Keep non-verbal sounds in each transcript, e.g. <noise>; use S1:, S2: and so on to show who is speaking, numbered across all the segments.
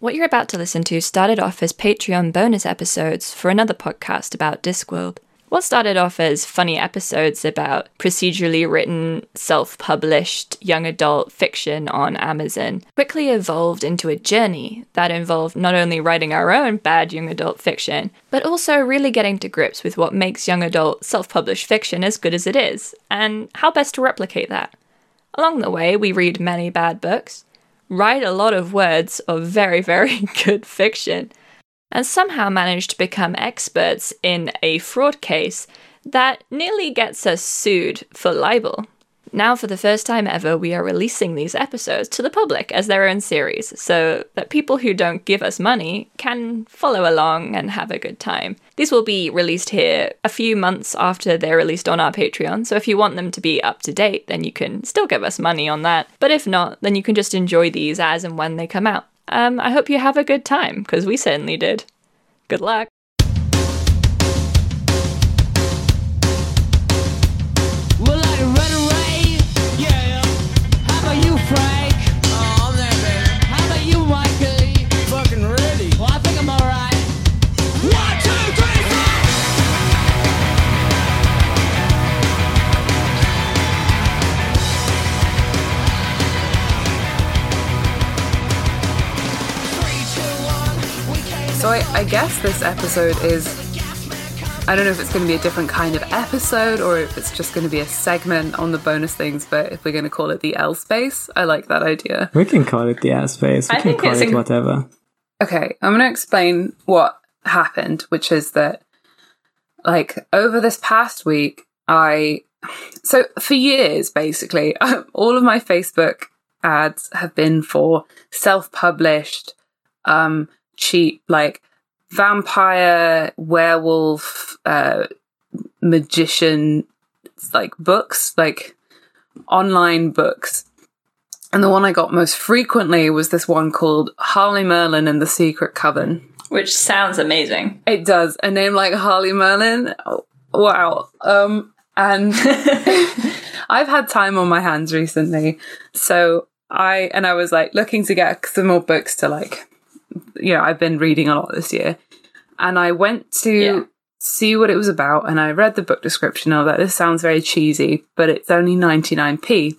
S1: What you're about to listen to started off as Patreon bonus episodes for another podcast about Discworld. What started off as funny episodes about procedurally written, self published young adult fiction on Amazon quickly evolved into a journey that involved not only writing our own bad young adult fiction, but also really getting to grips with what makes young adult self published fiction as good as it is, and how best to replicate that. Along the way, we read many bad books, write a lot of words of very, very <laughs> good fiction, and somehow manage to become experts in a fraud case that nearly gets us sued for libel. Now, for the first time ever, we are releasing these episodes to the public as their own series so that people who don't give us money can follow along and have a good time. These will be released here a few months after they're released on our Patreon, so if you want them to be up to date, then you can still give us money on that. But if not, then you can just enjoy these as and when they come out. Um, I hope you have a good time, because we certainly did. Good luck.
S2: So I, I guess this episode is. I don't know if it's going to be a different kind of episode or if it's just going to be a segment on the bonus things, but if we're going to call it the L space, I like that idea.
S3: We can call it the air space. We
S1: I
S3: can call it
S1: a-
S3: whatever.
S2: Okay, I'm going to explain what happened, which is that, like, over this past week, I. So, for years, basically, <laughs> all of my Facebook ads have been for self published, um, cheap, like, vampire, werewolf, uh, magician, like, books, like, online books. And the one I got most frequently was this one called Harley Merlin and the Secret Coven.
S1: Which sounds amazing.
S2: It does. A name like Harley Merlin. Oh, wow. Um, and <laughs> I've had time on my hands recently. So I, and I was like looking to get some more books to like, you know, I've been reading a lot this year. And I went to
S1: Yeah.
S2: see what it was about and I read the book description. I was like, this sounds very cheesy, but it's only 99p.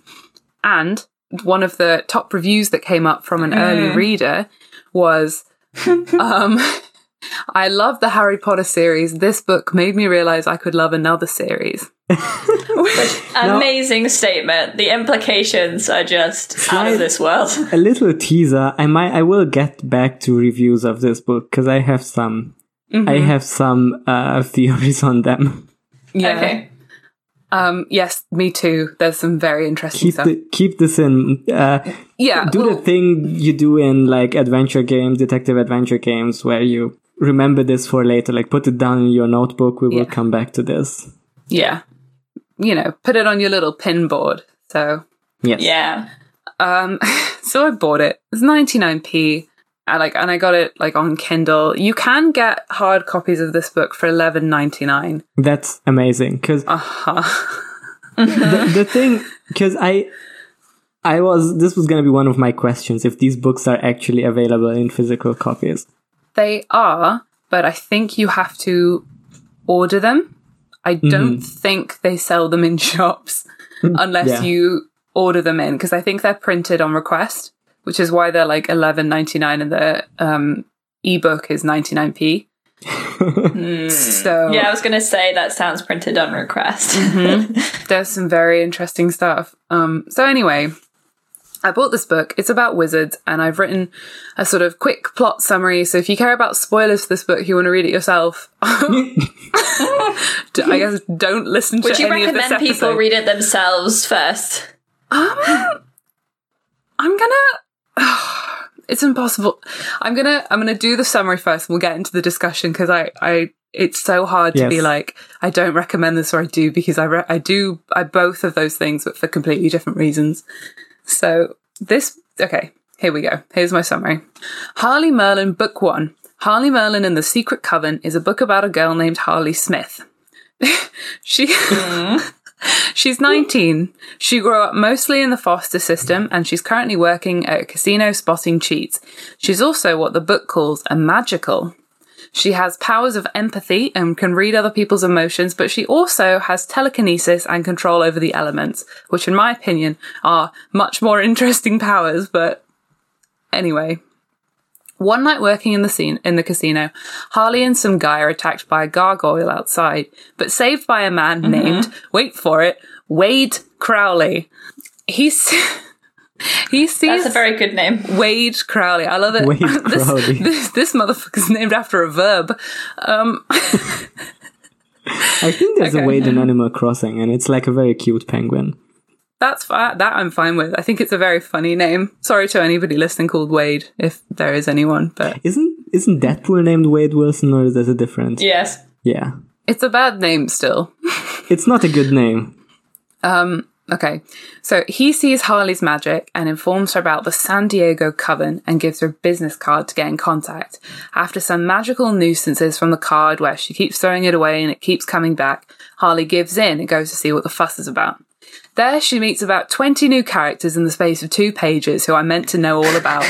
S2: And one of the top reviews that came up from an early reader was <laughs> um, <laughs> I love the Harry Potter series. This book made me realize I could love another series.
S1: Amazing statement. The implications are just out of this world.
S3: A little teaser. I might. I will get back to reviews of this book because I have some.
S1: Mm-hmm.
S3: I have some uh, <laughs> theories on them.
S2: Yeah.
S1: Okay.
S2: Um, yes, me too. There's some very interesting
S3: Keep
S2: stuff.
S3: the, keep this in. Uh,
S2: yeah.
S3: do
S2: well,
S3: the thing you do in like adventure games, detective adventure games, where you remember this for later. Like put it down in your notebook. We will
S2: Yeah.
S3: come back to this.
S2: yeah. You know, put it on your little pin board. So,
S3: Yes.
S1: Yeah.
S2: um, <laughs> so I bought it. It's 99p. I like, and I got it like on Kindle. You can get hard copies of this book for 11.99.
S3: That's amazing because
S2: Uh huh.
S3: the, <laughs> the thing because i i was this was going to be one of my questions if these books are actually available in physical copies
S2: They are, but I think you have to order them. I don't hmm. think they sell them in <laughs> shops hmm. unless
S3: Yeah.
S2: you order them in because I think they're printed on request, which is why they're like eleven ninety nine and the um, ebook is ninety nine p. <laughs> Hmm. So
S1: Yeah, I was going to say that sounds printed on request. Mm-hmm. <laughs>
S2: there's some very interesting stuff. Um, so anyway, I bought this book. It's about wizards, and I've written a sort of quick plot summary. So if you care about spoilers for this book, you want to read it yourself. <laughs> I guess don't listen
S1: Would
S2: to
S1: you
S2: any of this
S1: recommend people read it themselves first?
S2: Um, I'm gonna. <sighs> it's impossible. I'm gonna. I'm gonna do the summary first, and we'll get into the discussion because I. I. It's so hard to be like I don't recommend this or I do because I. Re- I do. I both of those things, but for completely different reasons. So this. Okay. Here we go. Here's my summary. Harley Merlin, Book One. Harley Merlin and the Secret Coven is a book about a girl named Harley Smith. <laughs> she mm-hmm. <laughs> She's 19. She grew up mostly in the foster system and she's currently working at a casino spotting cheats. She's also what the book calls a magical. She has powers of empathy and can read other people's emotions, but she also has telekinesis and control over the elements, which in my opinion are much more <laughs> interesting powers, but anyway. One night working in the scene in the casino, Harley and some guy are attacked by a gargoyle outside, but saved by a man mm-hmm. named, wait for it, Wade Crowley. He's <laughs> he sees
S1: That's a very good name.
S2: Wade Crowley. I love it.
S3: Wade <laughs>
S2: this,
S3: Crowley.
S2: This, this motherfucker's named after a verb. Um,
S3: I think there's
S2: Okay.
S3: a Wade in Animal Crossing, and it's like a very cute penguin.
S2: that's fi- that I'm fine with. I think it's a very funny name. Sorry to anybody listening called Wade, if there is anyone, but
S3: Isn't isn't Deadpool named Wade Wilson, or is that a different?
S1: Yes.
S3: Yeah,
S2: it's a bad name still. <laughs>
S3: it's not a good name.
S2: Okay, so he sees Harley's magic and informs her about the San Diego Coven and gives her a business card to get in contact. After some magical nuisances from the card where she keeps throwing it away and it keeps coming back, Harley gives in and goes to see what the fuss is about. There, she meets about 20 new characters in the space of two pages who I meant to know all about.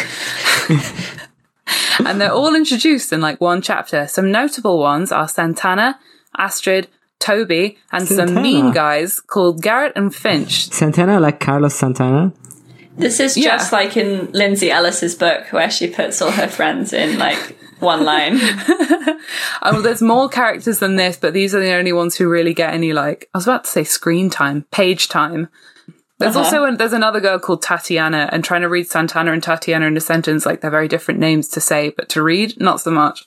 S2: <laughs> and they're all introduced in like one chapter. Some notable ones are Santana, Astrid, Toby, and some mean guys called Garrett and Finch.
S3: Santana, like Carlos Santana.
S1: This is
S2: Yeah.
S1: just like in Lindsay Ellis's book where she puts all her friends in like one line.
S2: Oh, <laughs> there's more characters than this, but these are the only ones who really get any like I was about to say screen time, page time. There's
S1: Uh-huh.
S2: also an, there's another girl called Tatiana, and trying to read Santana and Tatiana in a sentence like they're very different names to say, but to read not so much.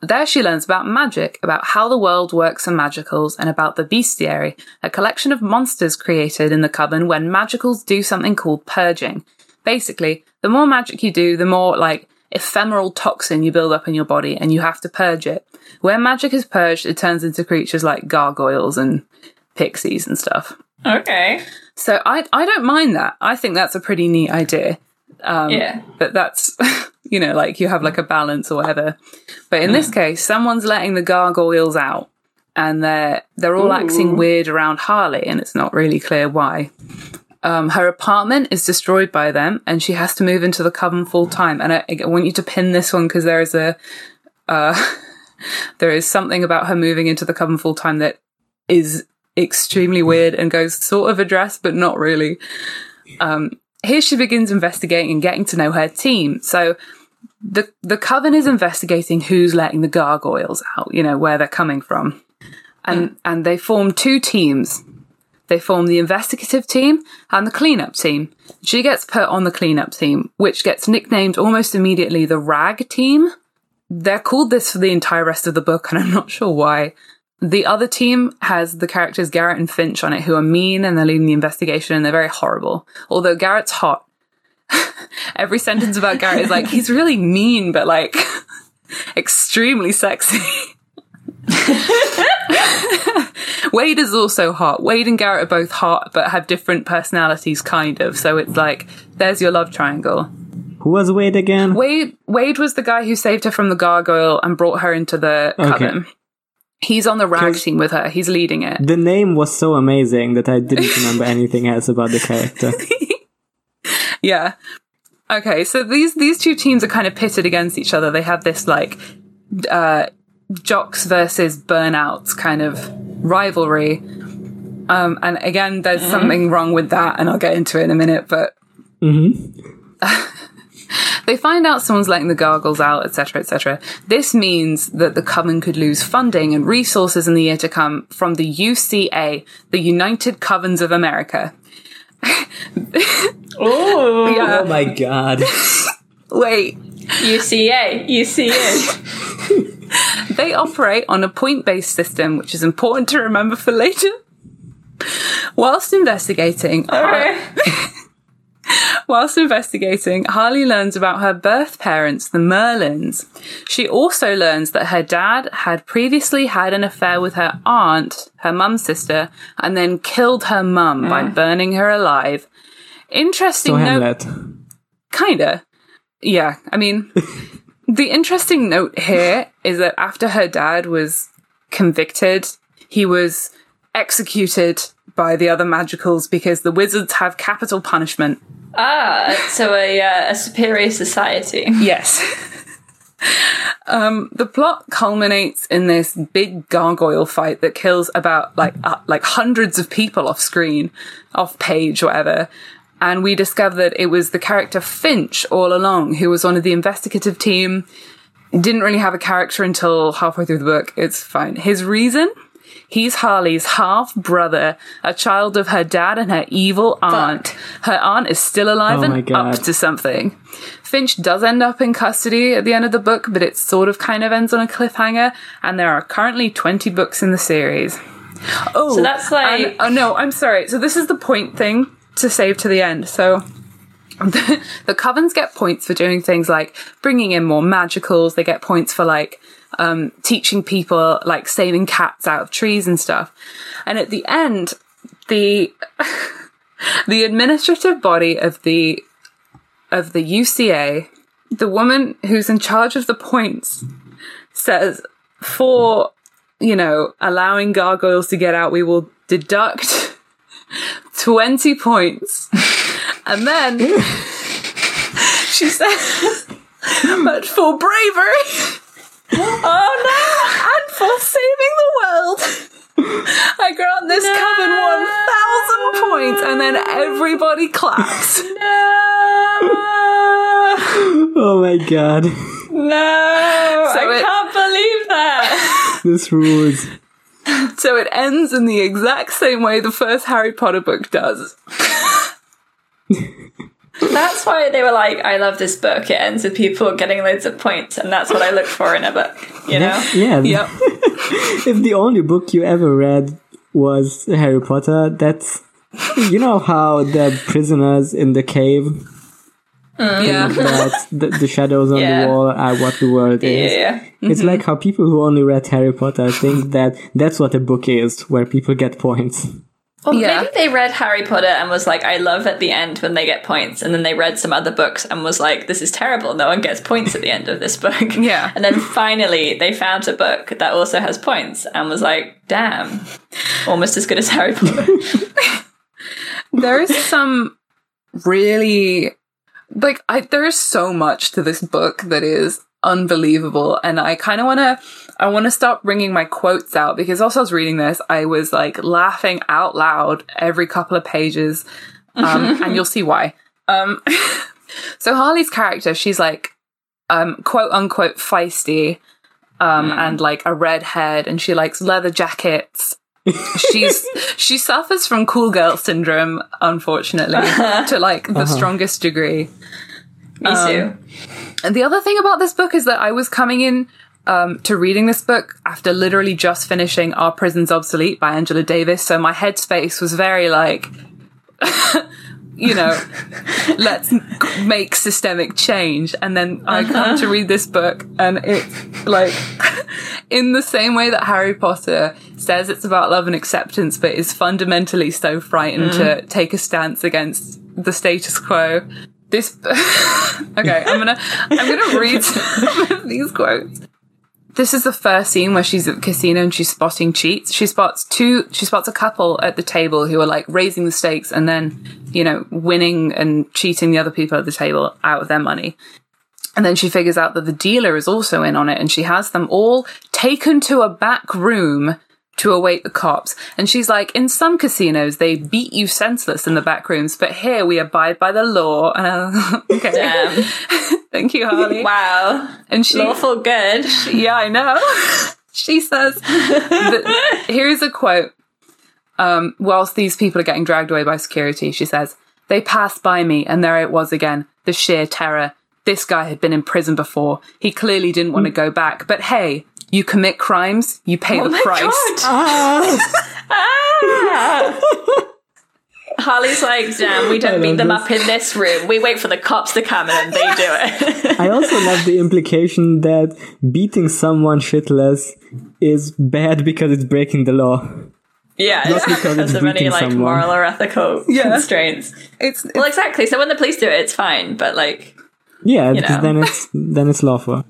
S2: There she learns about magic, about how the world works in magicals, and about the bestiary, a collection of monsters created in the coven when magicals do something called purging. Basically, the more magic you do, the more like ephemeral toxin you build up in your body, and you have to purge it. When magic is purged, it turns into creatures like gargoyles and pixies and stuff.
S1: Okay.
S2: So I I don't mind that. I think that's a pretty neat idea. Um,
S1: Yeah.
S2: But that's <laughs> you know like you have like a balance or whatever. But in this case, someone's letting the gargoyles out, and they're they're all acting weird around Harley, and it's not really clear why. Um, her apartment is destroyed by them, and she has to move into the coven full time. And I, I want you to pin this one because there is a uh, <laughs> there is something about her moving into the coven full time that is extremely weird and goes sort of addressed, but not really. Um, here she begins investigating and getting to know her team. So the the coven is investigating who's letting the gargoyles out, you know, where they're coming from. And and they form two teams. They form the investigative team and the cleanup team. She gets put on the cleanup team, which gets nicknamed almost immediately the rag team. They're called this for the entire rest of the book, and I'm not sure why. The other team has the characters Garrett and Finch on it, who are mean and they're leading the investigation and they're very horrible. Although Garrett's hot. <laughs> Every sentence about Garrett is like, he's really mean, but like <laughs> extremely sexy. <laughs> Wade is also hot. Wade and Garrett are both hot, but have different personalities, kind of. So it's like, there's your love triangle.
S3: Who was Wade again?
S2: Wade Wade was the guy who saved her from the gargoyle and brought her into the
S3: Okay.
S2: coven. He's on the rag
S3: 'Cause-
S2: team with her. He's leading it.
S3: The name was so amazing that I didn't remember anything else about the character. <laughs>
S2: Yeah. Okay, so these these two teams are kind of pitted against each other. They have this like uh jocks versus burnouts kind of rivalry. Um and again there's something wrong with that and I'll get into it in a minute, but <laughs> They find out someone's letting the gargoyles out, etc., etc. This means that the coven could lose funding and resources in the year to come from the UCA, the United Covens of America. <laughs>
S1: Oh,
S2: Yeah.
S3: oh my god. <laughs>
S2: Wait,
S1: UCA, UCA. <laughs>
S2: They operate on a point based system, which is important to remember for later. Whilst investigating,
S1: Okay.
S2: Whilst investigating, Harley learns about her birth parents, the Merlins. She also learns that her dad had previously had an affair with her aunt, her mum's sister, and then killed her mum by mm. burning her alive. Interesting
S3: So
S2: note. Kinda. Yeah. I mean, <laughs> the interesting note here is that after her dad was convicted, he was executed by the other magicals because the wizards have capital punishment.
S1: Ah, so a, uh, a superior society. <laughs>
S2: Yes. um, the plot culminates in this big gargoyle fight that kills about like uh, like hundreds of people off screen, off page, whatever. And we discover that it was the character Finch all along, who was one of the investigative team. Didn't really have a character until halfway through the book. It's fine. His reason? He's Harley's half brother, a child of her dad and her evil aunt. Her aunt is still alive
S3: Oh
S2: and up to something. Finch does end up in custody at the end of the book, but it sort of kind of ends on a cliffhanger, and there are currently 20 books in the series. Oh,
S1: So that's like-
S2: and- oh no, I'm sorry. So this is the point thing to save to the end. So <laughs> the, the covens get points for doing things like bringing in more magicals. They get points for like um, teaching people like saving cats out of trees and stuff. And at the end, the <laughs> the administrative body of the of the UCA, the woman who's in charge of the points, says for you know allowing gargoyles to get out, we will deduct <laughs> twenty points, <laughs> and then she says, but for bravery.
S1: Oh no!
S2: And for saving the world, <laughs> I grant this coven 1,000 points, and then everybody claps. <laughs>
S1: no! <laughs>
S3: Oh my god,
S1: No!
S2: So
S1: I
S2: it-
S1: can't believe that!
S3: this rules.
S2: So it ends in the exact same way the first Harry Potter book does.
S1: That's why they were like, I love this book. It ends with people getting loads of points, and that's what I look for in a book, you know?
S3: Yeah,
S2: Yep. <laughs>
S3: if the only book you ever read was Harry Potter, that's you know how the prisoners in the cave mm,
S2: Yeah.
S3: that the, the shadows on
S1: Yeah.
S3: the wall are what the world is.
S1: Yeah.
S3: It's mm-hmm. like how people who only read Harry Potter think that that's what a book is, where people get points.
S1: Well,
S2: Yeah.
S1: maybe they read Harry Potter and was like, I love at the end when they get points. And then they read some other books and was like, this is terrible. No one gets points at the end of this book. <laughs>
S2: Yeah.
S1: And then finally they found a book that also has points and was like, damn, almost as good as Harry Potter. <laughs> <laughs>
S2: there is some really like I there is so much to this book that is unbelievable. And I kind of want to I want to stop bringing my quotes out because also I was reading this I was like laughing out loud every couple of pages um <laughs> and you'll see why. Um <laughs> so Harley's character she's like um quote unquote feisty um and like a redhead and she likes leather jackets. <laughs> She's she suffers from cool girl syndrome unfortunately to like the strongest degree
S1: Me too.
S2: Um, and the other thing about this book is that i was coming in um, to reading this book after literally just finishing Are Prisons Obsolete by angela davis. So my headspace was very like <laughs> you know <laughs> let's make systemic change. And then i come uh-huh. to read this book and it's like <laughs> in the same way that harry potter says it's about love and acceptance but is fundamentally so frightened to mm. take a stance against the status quo this <laughs> okay i'm gonna i'm gonna read some of these quotes this is the first scene where she's at the casino and she's spotting cheats. She spots two, she spots a couple at the table who are like raising the stakes and then, you know, winning and cheating the other people at the table out of their money. And then she figures out that the dealer is also in on it and she has them all taken to a back room to await the cops. And she's like, in some casinos, they beat you senseless in the back rooms, but here we abide by the law. And I'm <laughs> okay.
S1: Damn. <laughs>
S2: Thank you, Harley.
S1: Wow.
S2: And she,
S1: Lawful good. <laughs>
S2: yeah, I know. she says, that, here's a quote. Um, whilst these people are getting dragged away by security, she says, they passed by me and there it was again, the sheer terror. This guy had been in prison before. He clearly didn't want to go back. But hey, you commit crimes, you pay the
S1: my
S2: price.
S1: God. <laughs> Ah. <laughs> Harley's like, damn, we don't
S3: I
S1: beat them
S3: this.
S1: up in this room. We wait for the cops to come and then they do it.
S3: I also <laughs> love the implication that beating someone shitless is bad because it's breaking the law.
S1: yeah,
S3: Not because it's
S1: of any like
S3: someone.
S1: moral or ethical
S2: Yeah.
S1: constraints.
S2: It's,
S1: Well, exactly. So when the police do it, it's fine. But like,
S3: Yeah, because
S1: know.
S3: then it's then it's lawful.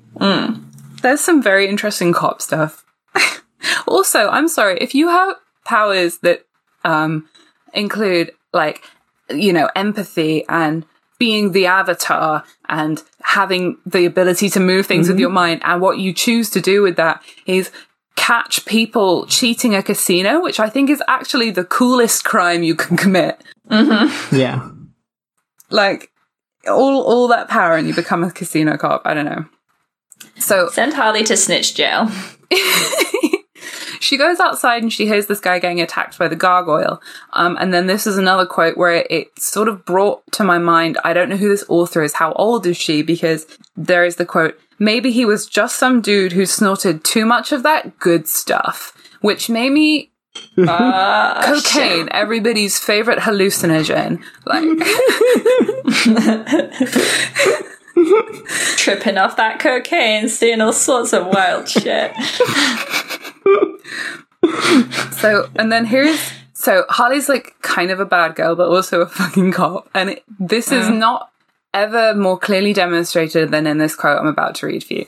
S2: There's some very interesting cop stuff. <laughs> also, I'm sorry if you have powers that um include like, you know, empathy and being the avatar and having the ability to move things with your mind. And what you choose to do with that is catch people cheating a casino, which I think is actually the coolest crime you can commit.
S3: Yeah.
S2: Like all all that power and you become a casino cop. I don't know. So
S1: Send Harley to snitch jail. <laughs>
S2: she goes outside and she hears this guy getting attacked by the gargoyle. Um, and then this is another quote where it, it sort of brought to my mind I don't know who this author is. How old is she? Because there is the quote maybe he was just some dude who snorted too much of that good stuff, which made me.
S1: Ah, <laughs>
S2: cocaine, everybody's favorite hallucinogen. Like, <laughs>
S1: tripping off that cocaine, seeing all sorts of wild shit.
S2: So, and then here's so Harley's like kind of a bad girl, but also a fucking cop. And it, this is mm. not ever more clearly demonstrated than in this quote I'm about to read for you.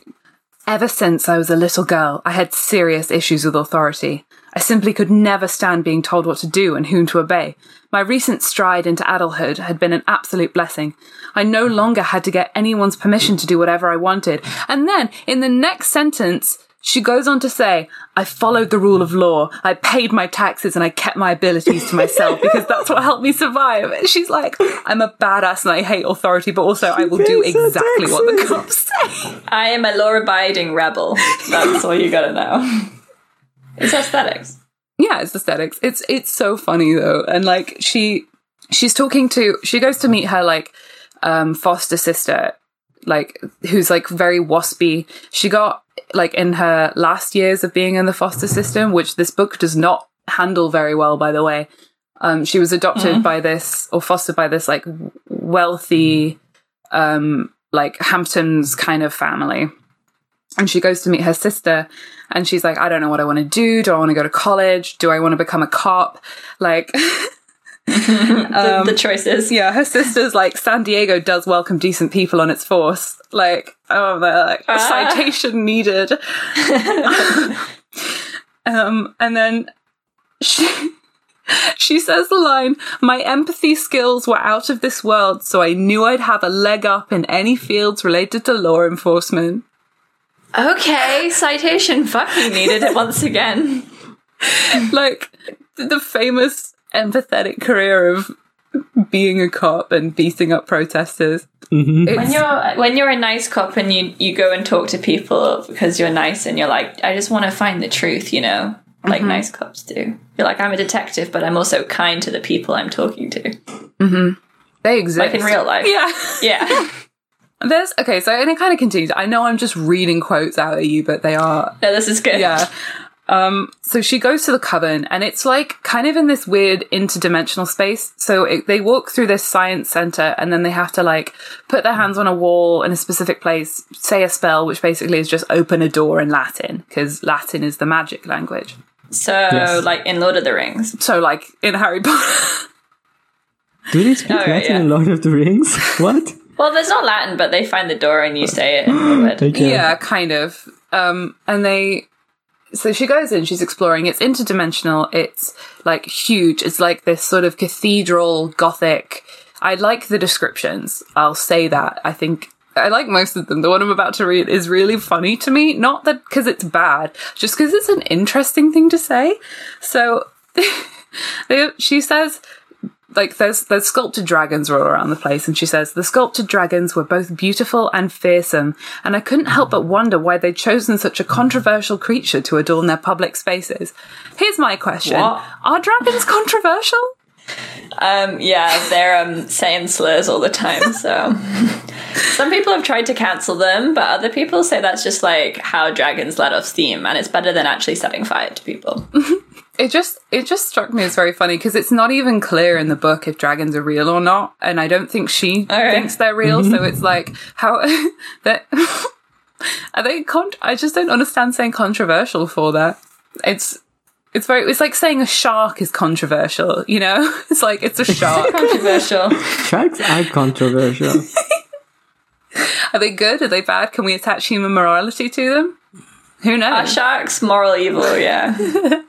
S2: Ever since I was a little girl, I had serious issues with authority. I simply could never stand being told what to do and whom to obey. My recent stride into adulthood had been an absolute blessing. I no longer had to get anyone's permission to do whatever I wanted. And then, in the next sentence, she goes on to say, I followed the rule of law. I paid my taxes and I kept my abilities to myself because that's what helped me survive. And she's like, I'm a badass and I hate authority, but also I will do
S3: pays her
S2: exactly what the cops say.
S1: I am a law abiding rebel. That's all you gotta know. It's aesthetics.
S2: yeah, it's aesthetics. It's it's so funny though, and like she she's talking to she goes to meet her like um foster sister, like who's like very waspy. She got like in her last years of being in the foster system, which this book does not handle very well, by the way. Um, she was adopted by this or fostered by this like wealthy, um, like Hamptons kind of family. And she goes to meet her sister and she's like, I don't know what I want to do. Do I want to go to college? Do I want to become a cop? Like, <laughs> <laughs>
S1: The, the choices.
S2: yeah, her sister's like, San Diego does welcome decent people on its force. Like, oh, they're like,
S1: Ah.
S2: citation needed. <laughs> um, and then she, she says the line, My empathy skills were out of this world, so I knew I'd have a leg up in any fields related to law enforcement.
S1: Okay, citation fucking needed it once again.
S2: like the famous empathetic career of being a cop and beating up protesters.
S3: Mhm.
S1: When you're when you're a nice cop and you you go and talk to people because you're nice and you're like, I just want to find the truth, you know, like nice cops do. You're like, I'm a detective, but I'm also kind to the people I'm talking to,
S2: they exist.
S1: like in real life.
S2: Yeah.
S1: Yeah. <laughs>
S2: There's okay, so and it kind of continues. I know I'm just reading quotes out at you, but they are
S1: no, this is good.
S2: yeah. Um, so she goes to the coven, and it's like kind of in this weird interdimensional space. So it, they walk through this science center, and then they have to like put their hands on a wall in a specific place, say a spell, which basically is just open a door in Latin, because Latin is the magic language.
S1: So,
S3: Yes.
S1: like in Lord of the Rings.
S2: So, like in Harry Potter.
S3: Do they speak
S1: Oh,
S3: Latin
S1: yeah.
S3: in Lord of the Rings? <laughs> What?
S1: Well, there's not Latin, but they find the door and you say it in the <gasps> word.
S2: Yeah, kind of. Um, and they, so she goes in, she's exploring. It's interdimensional. It's like huge. It's like this sort of cathedral gothic. I like the descriptions. I'll say that. I think I like most of them. The one I'm about to read is really funny to me. Not that because it's bad, just because it's an interesting thing to say. So <laughs> she says, like there's there's sculpted dragons all around the place and she says the sculpted dragons were both beautiful and fearsome and i couldn't help but wonder why they'd chosen such a controversial creature to adorn their public spaces here's my question
S1: What?
S2: are dragons controversial
S1: Um, yeah, they're um, saying slurs all the time. So <laughs> some people have tried to cancel them, but other people say that's just like how dragons let off steam, and it's better than actually setting fire to people. <laughs>
S2: it just it just struck me as very funny because it's not even clear in the book if dragons are real or not and i don't think she
S1: Okay.
S2: thinks they're real so it's like how <laughs> that <laughs> are they con- i just don't understand saying controversial for that it's it's very it's like saying a shark is controversial you know <laughs> it's like it's a shark
S1: Controversial.
S3: Sharks are controversial.
S2: are they good are they bad can we attach human morality to them <laughs> Who
S1: Are
S2: knows?
S1: sharks moral evil? Yeah. <laughs>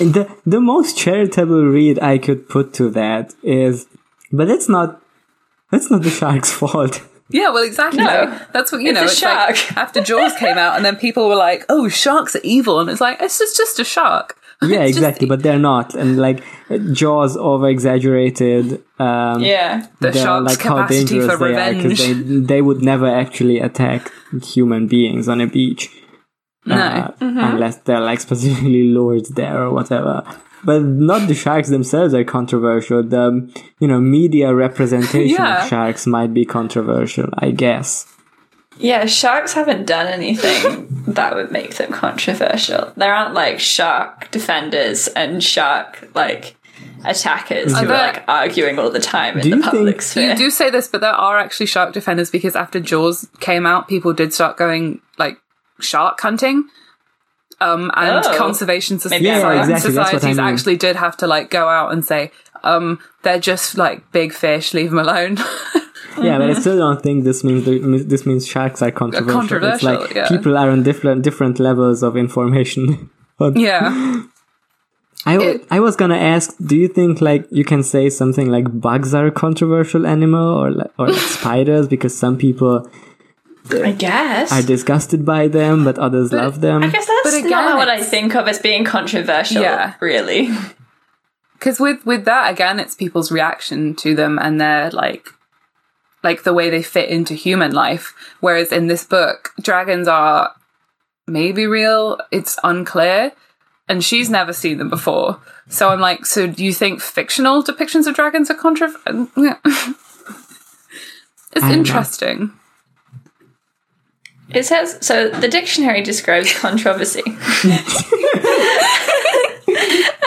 S3: The the most charitable read I could put to that is, but it's not. That's not the shark's <laughs> fault.
S2: Yeah, well, exactly.
S1: No.
S2: That's what you
S1: It's
S2: know.
S1: a
S2: It's
S1: shark.
S2: like after Jaws came out, and then people were like, "Oh, sharks are evil," and it's like it's just, just a shark.
S3: Yeah,
S2: It's just-
S3: exactly. But they're not, and like Jaws over exaggerated. Um,
S1: Yeah.
S2: The shark's
S3: like how dangerous
S2: for
S3: they are
S2: revenge.
S3: they they would never actually attack human beings on a beach.
S2: No.
S3: uh,
S1: Mm-hmm.
S3: unless they're like specifically lured there or whatever. But not the sharks themselves are controversial. The you know media representation
S2: Yeah.
S3: of sharks might be controversial, I guess.
S1: Yeah, sharks haven't done anything <laughs> that would make them controversial. There aren't like shark defenders and shark like attackers who are like arguing all the time in the public
S3: think-
S1: sphere.
S2: You do say this, but there are actually shark defenders because after Jaws came out, people did start going like shark hunting. Um, and
S1: Oh.
S2: conservation soc-
S1: Maybe I
S2: sorry,
S1: forgot.
S3: exactly, that's what I
S2: societies
S3: mean.
S2: actually did have to like go out and say, um, they're just like big fish, leave them alone. <laughs>
S3: Yeah, but I still don't think this means this means sharks are controversial. it's like
S2: yeah.
S3: people are on different different levels of information. <laughs> But
S2: yeah.
S3: I, w-
S2: It-
S3: I was gonna ask, do you think like you can say something like bugs are a controversial animal or like, or like spiders because some people
S1: I guess.
S3: are disgusted by them but others love them?
S1: I guess that's
S2: But again,
S1: not what I think of as being controversial.
S2: Yeah.
S1: Really.
S2: Because with with that again, it's people's reaction to them and their like like the way they fit into human life. Whereas in this book, dragons are maybe real. It's unclear, and she's never seen them before. So I'm like, so do you think fictional depictions of dragons are controversial? <laughs> It's
S3: know.
S2: interesting.
S1: It says so. The dictionary describes controversy.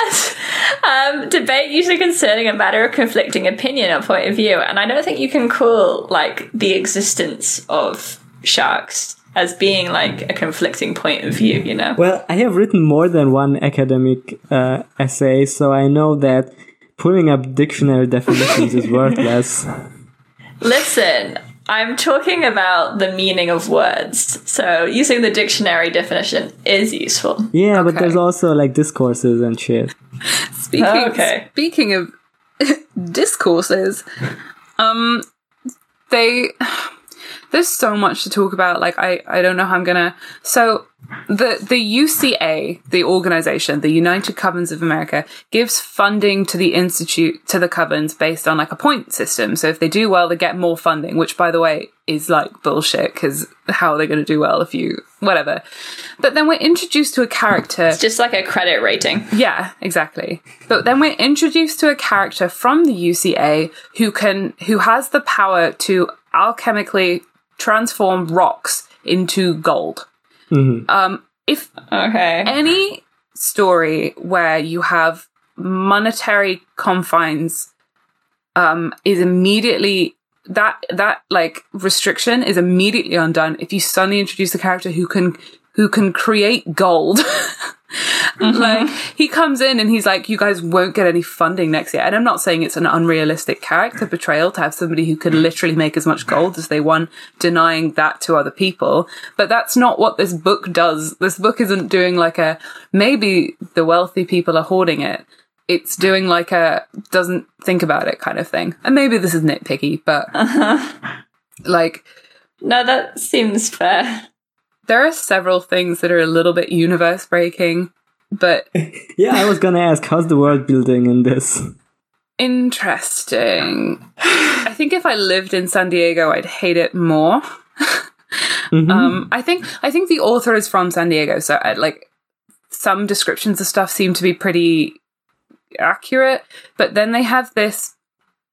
S1: as, <laughs> um, debate usually concerning a matter of conflicting opinion or point of view, and I don't think you can call like the existence of sharks as being like a conflicting point of view. You know,
S3: Well, I have written more than one academic uh, essay, so I know that pulling up dictionary definitions is worthless.
S1: listen. I'm talking about the meaning of words. So using the dictionary definition is useful.
S3: Yeah, but there's also like discourses and shit.
S2: Speaking
S1: Okay.
S2: speaking of <laughs> discourses, um, they there's so much to talk about. Like I I don't know how I'm gonna. So the the UCA, the organization, the United Covens of America, gives funding to the institute to the covens based on like a point system. So if they do well, they get more funding. Which, by the way, is like bullshit because how are they going to do well if you whatever? But then we're introduced to a character
S1: It's just like a credit rating.
S2: yeah, exactly. But then we're introduced to a character from the UCA who can who has the power to alchemically transform rocks into gold. Um, if
S1: Okay.
S2: any story where you have monetary confines um, is immediately that that like restriction is immediately undone if you suddenly introduce a character who can who can create gold. <laughs> Mm-hmm. like he comes in and he's like, "You guys won't get any funding next year." And I'm not saying it's an unrealistic character portrayal to have somebody who could literally make as much gold as they want denying that to other people. But that's not what this book does. This book isn't doing like a maybe the wealthy people are hoarding it. It's doing like a doesn't think about it kind of thing. And maybe this is nitpicky, but <laughs> like
S1: No, that seems fair.
S2: There are several things that are a little bit universe breaking, but <laughs>
S3: Yeah, I was gonna ask, how's the world building in this?
S2: interesting. I think if I lived in San Diego, I'd hate it more. <laughs> Um, I think I think the author is from San Diego, so I, like some descriptions of stuff seem to be pretty accurate. But then they have this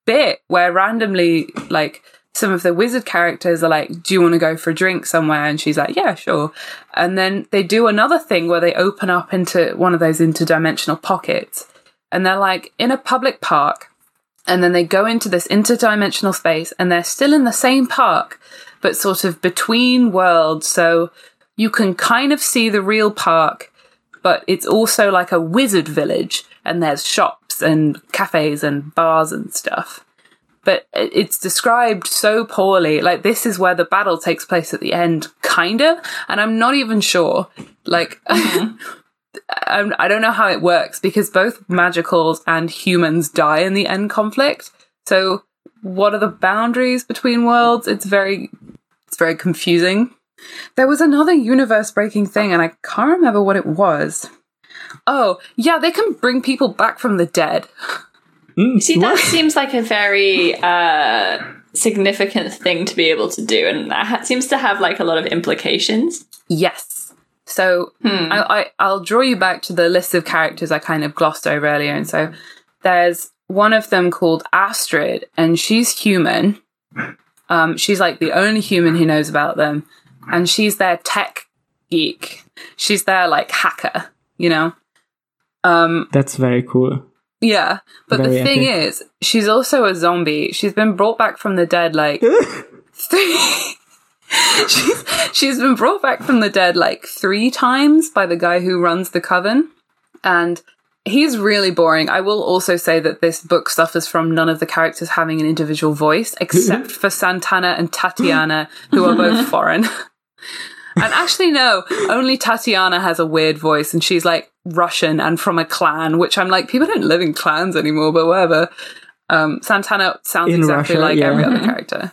S2: bit where randomly, like some of the wizard characters are like, "Do you want to go for a drink somewhere?" And she's like, "Yeah, sure." And then they do another thing where they open up into one of those interdimensional pockets, and they're like in a public park and then they go into this interdimensional space and they're still in the same park but sort of between worlds so you can kind of see the real park but it's also like a wizard village and there's shops and cafes and bars and stuff but it's described so poorly. Like this is where the battle takes place at the end, kinda, and I'm not even sure. Like. <laughs> I'm, I don't know how it works because both magicals and humans die in the end conflict. So, what are the boundaries between worlds? It's very, it's very confusing. There was another universe breaking thing, and I can't remember what it was. Oh, yeah, they can bring people back from the dead. <laughs>
S3: Mm,
S1: See, that
S3: what?
S1: seems like a very uh, significant thing to be able to do, and that seems to have like a lot of implications.
S2: Yes. So I, I, I'll draw you back to the list of characters I kind of glossed over earlier. And so there's one of them called Astrid, and she's human. Um, she's like the only human who knows about them, and she's their tech geek. She's their like hacker, you know. Um,
S3: That's very cool.
S2: Yeah, but the
S3: Very
S2: thing
S3: epic.
S2: is, she's also a zombie. She's been brought back from the dead like <laughs> three. <laughs> she's she's been brought back from the dead like three times by the guy who runs the coven, and he's really boring. I will also say that this book suffers from none of the characters having an individual voice, except <laughs> for Santana and Tatiana, who are both foreign. And actually, no, only Tatiana has a weird voice, and she's like Russian and from a clan, which I'm like, people don't live in clans anymore, but whatever. Um, Santana sounds
S3: In
S2: exactly
S3: Russia,
S2: like
S3: yeah.
S2: every other character.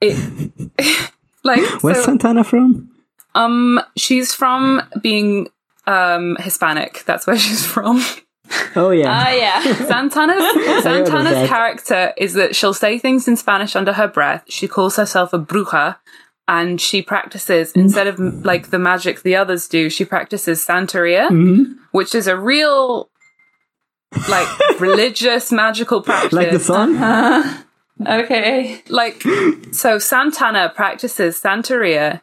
S2: It, <laughs> like, <laughs>
S3: Where's
S2: so,
S3: Santana from?
S2: um, she's from being um Hispanic. That's where <laughs> she's from.
S3: Oh yeah.
S1: Oh yeah,
S2: Santana's Santana's character is that she'll say things in Spanish under her breath. She calls herself a bruja, and she practices instead of like the magic the others do. She practices Santeria,
S3: Mhm.
S2: which is a real like <laughs> religious magical practice.
S3: Like the song?
S1: okay.
S2: Like so, Santana practices Santeria,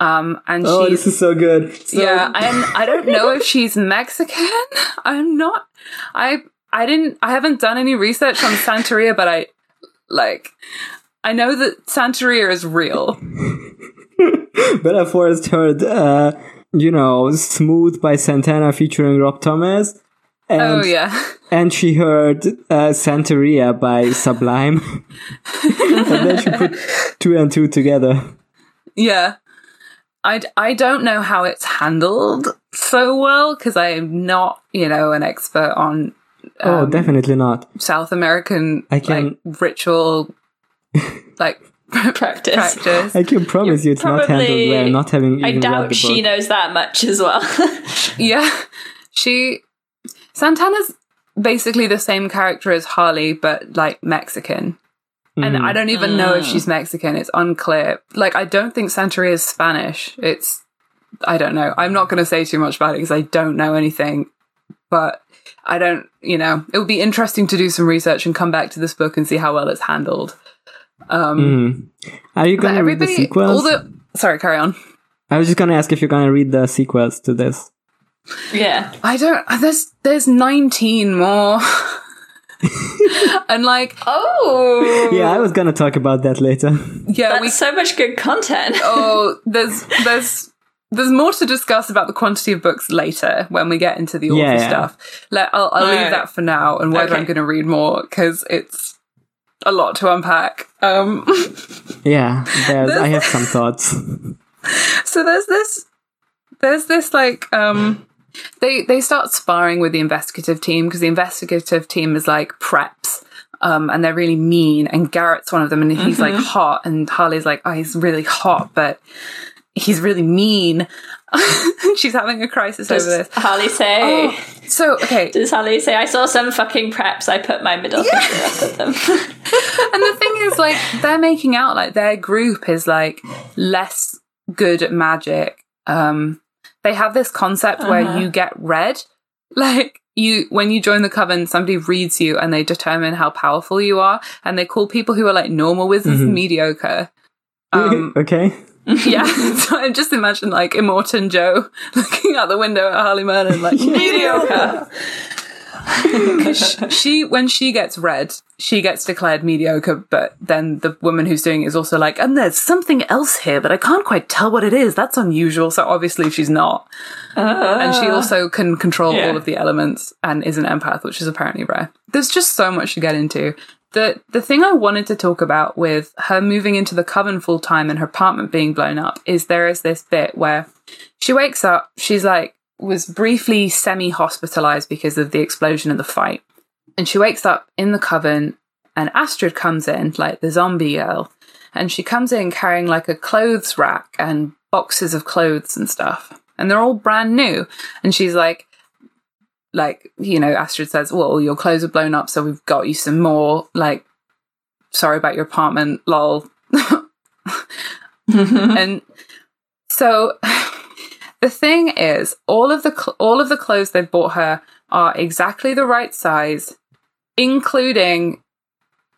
S2: um, and
S3: Oh,
S2: she's
S3: this is so good. So-
S2: yeah, and I don't know if she's Mexican. <laughs> I'm not. I I didn't. I haven't done any research on Santeria, but I like. I know that Santeria is real. <laughs>
S3: Bella Forrest heard, uh, you know, Smooth by Santana featuring Rob Thomas. And,
S2: oh yeah,
S3: And she heard uh, Santeria by Sublime. <laughs> and then she put two and two together.
S2: yeah. I, I don't know how it's handled so well because I'm not you know an expert on
S3: oh,
S2: um,
S3: definitely not.
S2: South American
S3: I can-
S2: like ritual like <laughs>
S1: Practice.
S2: practice.
S3: I can promise you it's not handled well, not having even
S1: I doubt
S3: the
S1: she
S3: book.
S1: knows that much as well. <laughs>
S2: Yeah. She Santana's basically the same character as Harley, but like Mexican. And
S3: Mhm.
S2: I don't even know if she's Mexican. It's unclear. Like I don't think Santeria is Spanish. It's I don't know. I'm not going to say too much about it because I don't know anything. But I don't, you know, it would be interesting to do some research and come back to this book and see how well it's handled. Um,
S3: Mhm. Are you gonna read the
S2: everybody,
S3: sequels?
S2: all the sorry, carry on.
S3: I was just gonna ask if you're gonna read the sequels to this.
S1: yeah.
S2: I don't. There's there's 19 more, <laughs> and like
S1: Oh.
S3: Yeah, I was gonna talk about that later.
S2: yeah,
S1: That's
S2: we
S1: so much good content.
S2: oh <laughs> there's there's there's more to discuss about the quantity of books later when we get into the author
S3: Yeah, yeah.
S2: stuff. Let I'll, I'll leave
S1: Alright.
S2: that for now, and whether
S1: Okay.
S2: I'm going to read more because it's a lot to unpack. Um, <laughs>
S3: Yeah, there's, I have some thoughts. <laughs>
S2: so there's this there's this like um they they start sparring with the investigative team because the investigative team is like preps um and they're really mean and Garrett's one of them and he's like hot and Harley's like oh he's really hot but he's really mean <laughs> she's having a crisis
S1: Does
S2: over this
S1: Harley say?
S2: Oh, so okay
S1: Does Harley say? I saw some fucking preps. I put my middle finger up at them. <laughs> <laughs>
S2: and the thing is like they're making out like their group is like less good at magic um they have this concept where you get read like you when you join the coven somebody reads you and they determine how powerful you are and they call people who are like normal wizards mediocre um
S3: okay. <laughs>
S2: yeah so i just imagine like immortan joe <laughs> looking out the window at harley merlin like <laughs> mediocre she when she gets read she gets declared mediocre but then the woman who's doing it is also like and there's something else here but i can't quite tell what it is. That's unusual. So obviously she's not. And she uh. also can control
S1: Yeah.
S2: all of the elements and is an empath which is apparently rare. There's just so much to get into the the thing I wanted to talk about with her moving into the coven full time and her apartment being blown up is there is this bit where she wakes up, she's like was briefly semi hospitalized because of the explosion and the fight. And she wakes up in the coven and Astrid comes in, like the zombie girl, and she comes in carrying like a clothes rack and boxes of clothes and stuff. And they're all brand new. And she's like, like, you know, Astrid says, Well, your clothes are blown up, so we've got you some more. Like, sorry about your apartment, lol. <laughs> and so the thing is, all of the cl- all of the clothes they've bought her are exactly the right size, including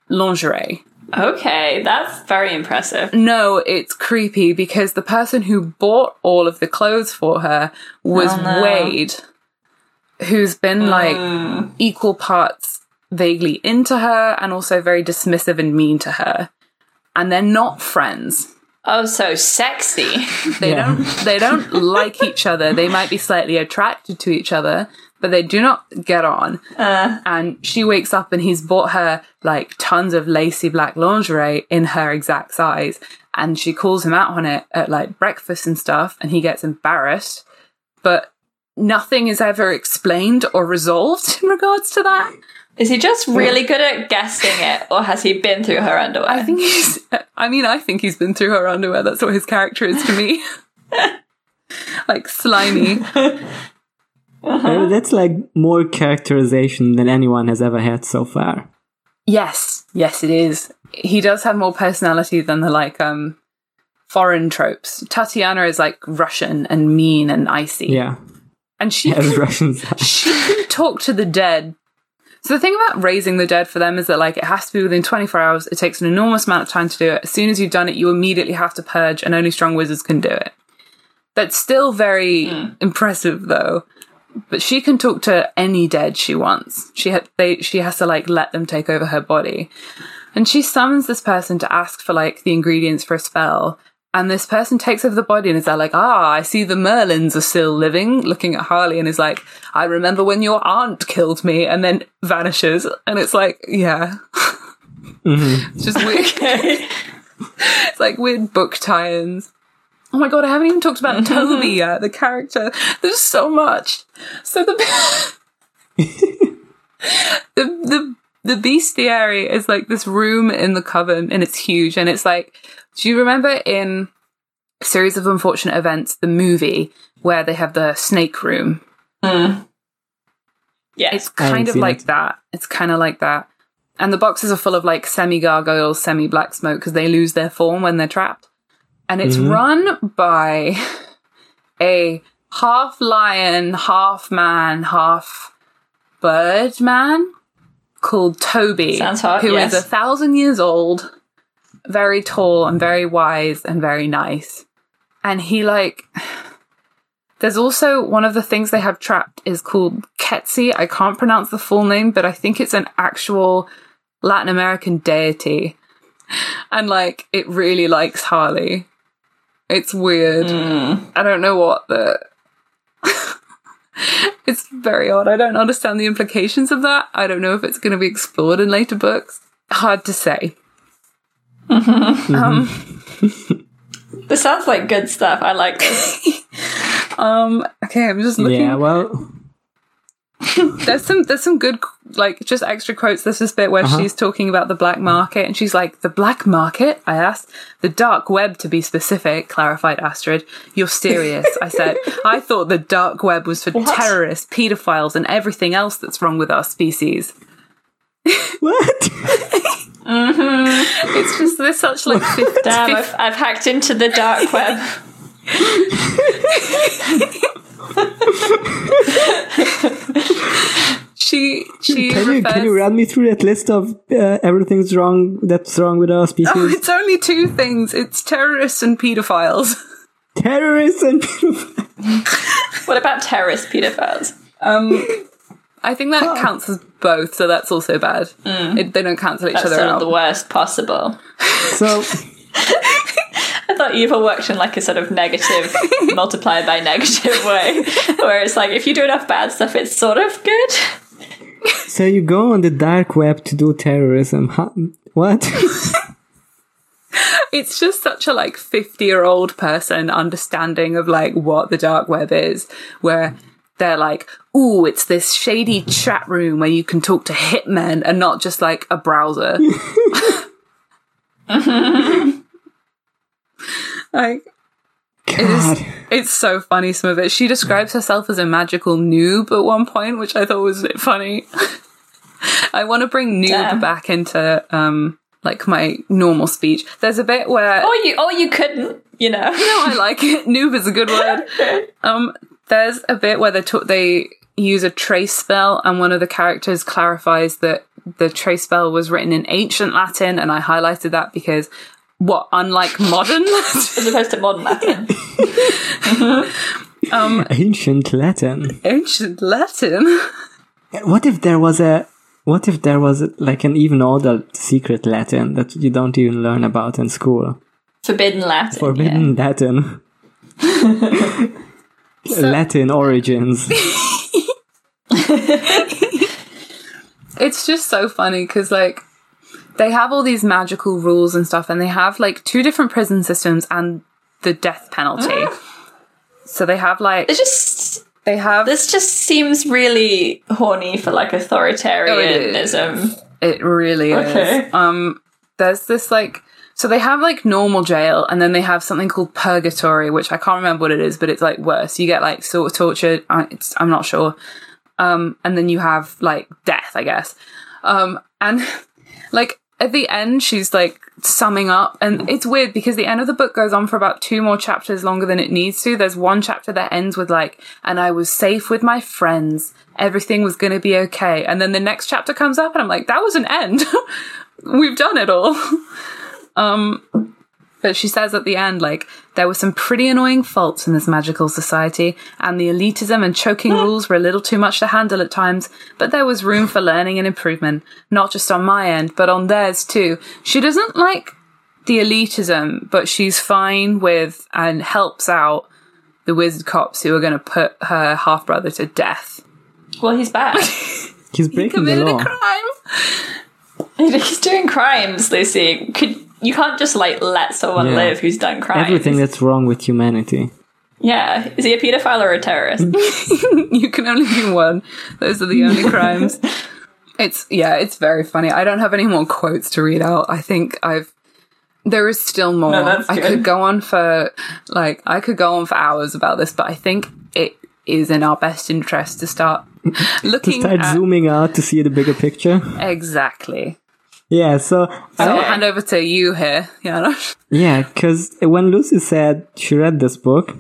S2: lingerie.
S1: Okay, that's very impressive.
S2: No, it's creepy because the person who bought all of the clothes for her was
S1: Oh, no.
S2: Wade, who's been like
S1: Mm.
S2: equal parts vaguely into her and also very dismissive and mean to her. And they're not friends.
S1: Oh, so sexy. <laughs>
S2: They
S3: Yeah.
S2: don't they don't like each other. They might be slightly attracted to each other, but they do not get on.
S1: Uh,
S2: And she wakes up and he's bought her like tons of lacy black lingerie in her exact size. And she calls him out on it at like breakfast and stuff, and he gets embarrassed. But nothing is ever explained or resolved in regards to that.
S1: is he just really good at guessing it, or has he been through her underwear?
S2: I think he's I mean, I think he's been through her underwear. That's what his character is to me. <laughs> like slimy. <laughs>
S3: Uh, That's like more characterization than anyone has ever had so far.
S2: Yes, yes, it is. He does have more personality than the like um foreign tropes. Tatiana is like Russian and mean and icy.
S3: Yeah,
S2: and she <laughs>
S3: as
S2: can, she can talk to the dead. So the thing about raising the dead for them is that like it has to be within 24 hours. It takes an enormous amount of time to do it. As soon as you've done it, you immediately have to purge, and only strong wizards can do it. That's still very hmm. impressive, though. But she can talk to any dead she wants. She ha- they she has to like let them take over her body, and she summons this person to ask for like the ingredients for a spell. And this person takes over the body and is there like, ah, I see the Merlins are still living, looking at Harley and is like, I remember when your aunt killed me, and then vanishes. And it's like, yeah. it's <laughs> just weird. <laughs>
S1: Okay.
S2: It's like weird book tie-ins. Oh my god, I haven't even talked about Toby yet, the character. There's so much. So the <laughs> the the the bestiary is like this room in the coven and it's huge and it's like do you remember in series of unfortunate events the movie where they have the snake room
S1: Yeah,
S2: it's kind of like
S3: it.
S2: that. It's kind of like that. And the boxes are full of like semi gargoyles, semi black smoke because they lose their form when they're trapped. And it's
S3: Mhm.
S2: run by <laughs> a half lion, half man, half bird man called Toby.
S1: Sounds hot,
S2: Who is
S1: yes.
S2: a thousand years old, very tall and very wise and very nice. And he like <sighs> there's also one of the things they have trapped is called Quetzi. I can't pronounce the full name, but I think it's an actual Latin American deity. <laughs> And like it really likes Harley. It's weird. Hmm. I don't know what the <laughs> It's very odd. I don't understand the implications of that. I don't know if it's going to be explored in later books. Hard to say. Um, <laughs>
S1: This sounds like good stuff. I like this. <laughs>
S2: um, okay, I'm just looking.
S3: Yeah, well, <laughs>
S2: there's some there's some good like just extra quotes. There's this bit where
S3: Uh-huh.
S2: she's talking about the black market and she's like the black market? I asked. The dark web to be specific clarified astrid. You're serious i said. I thought the dark web was for terrorists pedophiles and everything else that's wrong with our species <laughs>
S3: what?
S2: it's just there's such like 50,
S1: Damn, I've, I've hacked into the dark <laughs> web. <laughs>
S2: she she
S3: Can you can you run me through that list of uh, everything's wrong that's wrong with our species?
S2: oh, it's only two things it's terrorists and pedophiles
S3: Terrorists and pedophiles.
S1: What about terrorist pedophiles?
S2: um I think that counts as both, so that's also bad. Mm. It, they don't cancel each
S1: That's
S2: other out.
S1: the worst possible. <laughs>
S3: So
S1: I thought evil worked in like a sort of negative <laughs> multiplied by negative way, where it's like if you do enough bad stuff, it's sort of good.
S3: So you go on the dark web to do terrorism? Huh? What? <laughs>
S2: it's just such a like 50 year old person understanding of like what the dark web is where they're like ooh it's this shady chat room where you can talk to hitmen and not just like a browser <laughs> like
S3: God.
S2: is, it's so funny some of it she describes herself as a magical noob at one point which i thought was a bit funny <laughs> i want to bring noob
S1: Damn.
S2: back into um like my normal speech there's a bit where
S1: Or you, or you couldn't, you know.
S2: no, I like it. Noob is a good word. <laughs> Um, there's a bit where they ta- they use a trace spell, and one of the characters clarifies that the trace spell was written in ancient Latin, and I highlighted that because what, unlike modern <laughs> Latin,
S1: As opposed to modern Latin. <laughs>
S3: Um, ancient Latin.
S2: ancient Latin.
S3: What if there was a what if there was like an even older secret Latin that you don't even learn about in school?
S1: Forbidden Latin.
S3: Forbidden Latin. <laughs> Latin origins. <laughs>
S2: It's just so funny because like they have all these magical rules and stuff, and they have like two different prison systems and the death penalty. so they have like
S1: It's just
S2: they have
S1: this just seems really horny for like authoritarianism.
S2: It really
S1: Okay.
S2: is. Um, there's this like, so they have like normal jail, and then they have something called purgatory, which I can't remember what it is, but it's like worse. You get like sort of tortured. I'm not sure. Um, and then you have like death, I guess. Um, and <laughs> like at the end, she's like summing up, and it's weird because the end of the book goes on for about two more chapters longer than it needs to. There's one chapter that ends with like, and I was safe with my friends. Everything was going to be okay. And then the next chapter comes up, and I'm like, that was an end. <laughs> We've done it all. <laughs> um, but she says at the end, like, there were some pretty annoying faults in this magical society, and the elitism and choking rules were a little too much to handle at times, but there was room for learning and improvement, not just on my end, but on theirs too. She doesn't like the elitism, but she's fine with and helps out the wizard cops who are going to put her half brother to death.
S1: Well, he's bad. <laughs>
S3: He's breaking the
S2: Committed a
S3: law.
S2: crime.
S1: he's doing crimes, Lucy. Could you can't just like let someone
S3: Yeah.
S1: live who's done crimes.
S3: Everything that's wrong with humanity.
S1: Yeah, is he a pedophile or a terrorist? <laughs> <laughs>
S2: you can only do one. Those are the only <laughs> crimes. It's yeah, it's very funny. I don't have any more quotes to read out. I think I've there is still more.
S1: No, that's
S2: I could go on for like I could go on for hours about this, but I think it is in our best interest to start looking To
S3: start
S2: at
S3: zooming out to see the bigger picture.
S2: exactly.
S3: Yeah, so
S2: So I'll hand over to you here, Janosch. <laughs>
S3: Yeah, because when Lucy said she read this book,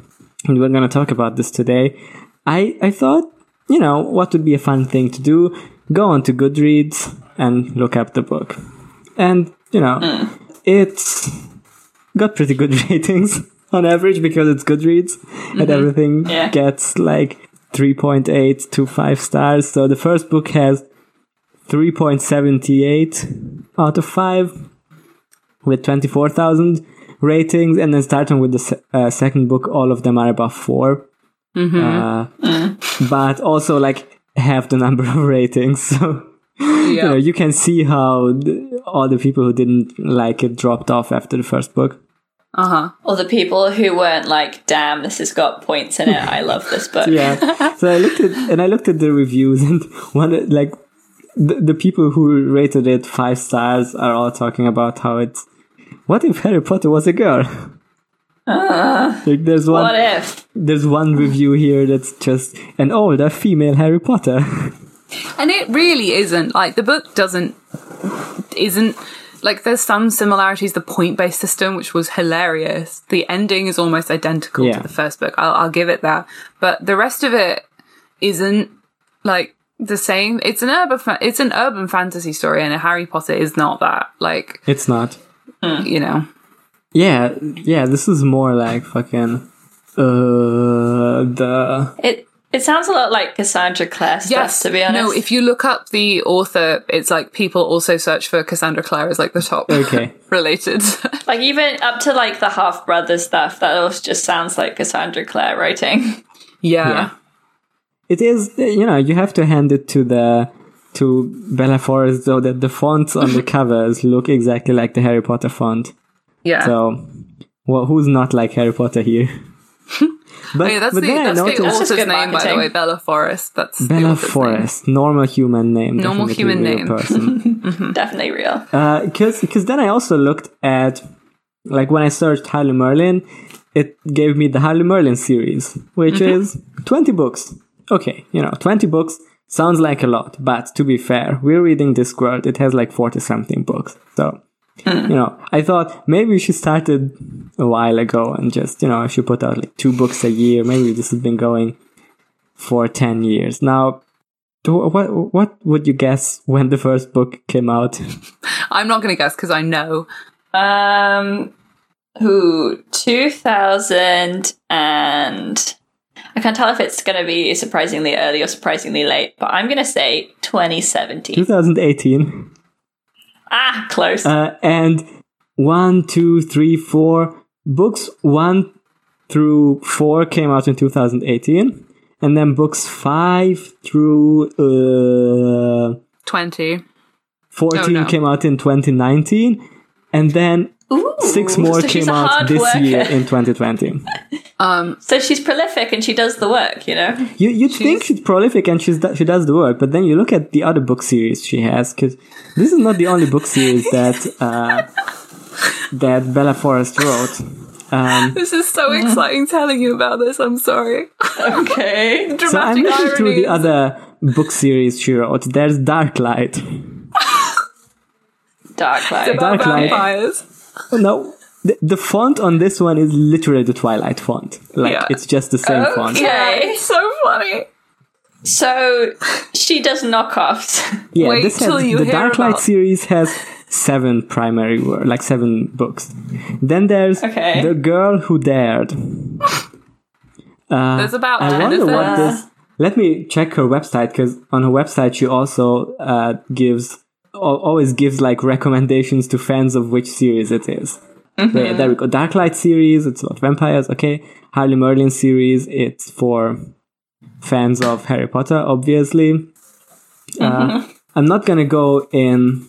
S3: and we're going to talk about this today, I, I thought, you know, what would be a fun thing to do? Go on to Goodreads and look up the book. And, you know, hmm. it's got pretty good <laughs> ratings on average because it's Goodreads and mm-hmm. everything
S1: Yeah.
S3: gets like 3.8 to 5 stars. So the first book has 3.78 out of 5 with 24,000 ratings, and then starting with the se- uh, second book, all of them are above 4 Uh, But also like half the number <laughs> of ratings. So you know you can see how th- all the people who didn't like it dropped off after the first book.
S2: Uh huh.
S1: or the people who weren't like, damn, this has got points in it. I love this book. <laughs>
S3: Yeah. so I looked at and I looked at the reviews, <laughs> and one like the, the people who rated it five stars are all talking about how it's. What if Harry Potter was a girl? Ah, like there's one.
S1: What if?
S3: there's one review here that's just an older female Harry Potter. <laughs>
S2: And it really isn't like the book doesn't isn't like there's some similarities. The point based system, which was hilarious, the ending is almost identical
S3: Yeah.
S2: to the first book. I'll, I'll give it that, but the rest of it isn't like the same. It's an urban fa- it's an urban fantasy story, and a Harry Potter is not that. Like
S3: it's not.
S2: you know,
S3: Yeah, yeah. This is more like fucking. Uh, the
S1: It it sounds a lot like Cassandra Clare stuff,
S2: yes.
S1: to be honest.
S2: No, if you look up the author, it's like people also search for Cassandra Clare as like the top
S3: Okay. <laughs>
S2: related. <laughs>
S1: like even up to like the half brother stuff, that also just sounds like Cassandra Clare writing.
S2: yeah.
S3: Yeah. It is. You know, you have to hand it to the to Bella Forrest though that the fonts on the <laughs> covers look exactly like the Harry Potter font.
S2: Yeah.
S3: So, well, who's not like Harry Potter here? <laughs> but,
S2: Oh, yeah, that's
S3: but
S2: the,
S3: then I
S2: that's the
S3: noticed
S1: That's
S2: author's
S1: good
S2: name, by the way. Bella Forrest. That's the
S3: Bella
S2: author's name.
S3: Forest, normal human name,
S2: Normal human
S3: real
S2: name.
S3: person. <laughs>
S1: Definitely real.
S3: Because because then I also looked at like when I searched Harley Merlin, it gave me the Harley Merlin series, which
S2: Mm-hmm.
S3: is twenty books. Okay, you know, twenty books sounds like a lot, but to be fair, we're reading this world. It has like forty something books, so.
S2: Hmm.
S3: You know, I thought maybe she started a while ago and just, you know, she put out like two books a year. Maybe this has been going for 10 years. Now, what, what would you guess when the first book came out? <laughs>
S2: I'm not going to guess because I know.
S1: Um, who 2000 and I can't tell if it's going to be surprisingly early or surprisingly late, but I'm going to say 2017.
S3: 2018.
S1: ah, close.
S3: Uh, and one, two, three, four books one through four came out in 2018, and then books five through uh,
S2: 20.
S3: 14
S2: Oh, no.
S3: came out in 2019, and then
S1: Ooh,
S3: six more
S1: so
S3: came out this
S1: worker.
S3: year in 2020. <laughs>
S2: Um,
S1: So she's prolific and she does the work, you know?
S3: You you'd think she's prolific and she's she does the work, but then you look at the other book series she has because this is not the only book series <laughs> that uh, that Bella Forrest wrote. Um,
S2: this is so exciting telling you about this. I'm sorry.
S1: Okay. <laughs>
S2: Dramatic
S3: so I'm looking through the other book series she wrote. There's Darklight.
S1: Dark light.
S2: About
S3: Dark Light.
S2: vampires.
S3: No, the, the font on this one is literally the Twilight font. Like
S2: Yeah.
S3: it's just the same font.
S1: Okay.
S2: Yeah, so funny.
S1: So she does knockoffs.
S3: Yeah,
S2: Wait
S3: this
S2: till
S3: has,
S2: you
S3: the
S2: hear
S3: Darklight
S2: about-
S3: series has seven primary work, like seven books. Then there's
S1: Okay.
S3: the girl who dared. Uh,
S2: There's about
S3: I
S2: 10
S3: wonder
S2: of
S3: what this. Let me check her website because on her website she also uh, gives al- always gives like recommendations to fans of which series it is.
S2: Mm-hmm.
S3: There, there we go. Darklight series. It's about vampires. Okay. Harley Merlin series. It's for fans of Harry Potter, obviously. Uh, I'm not gonna go in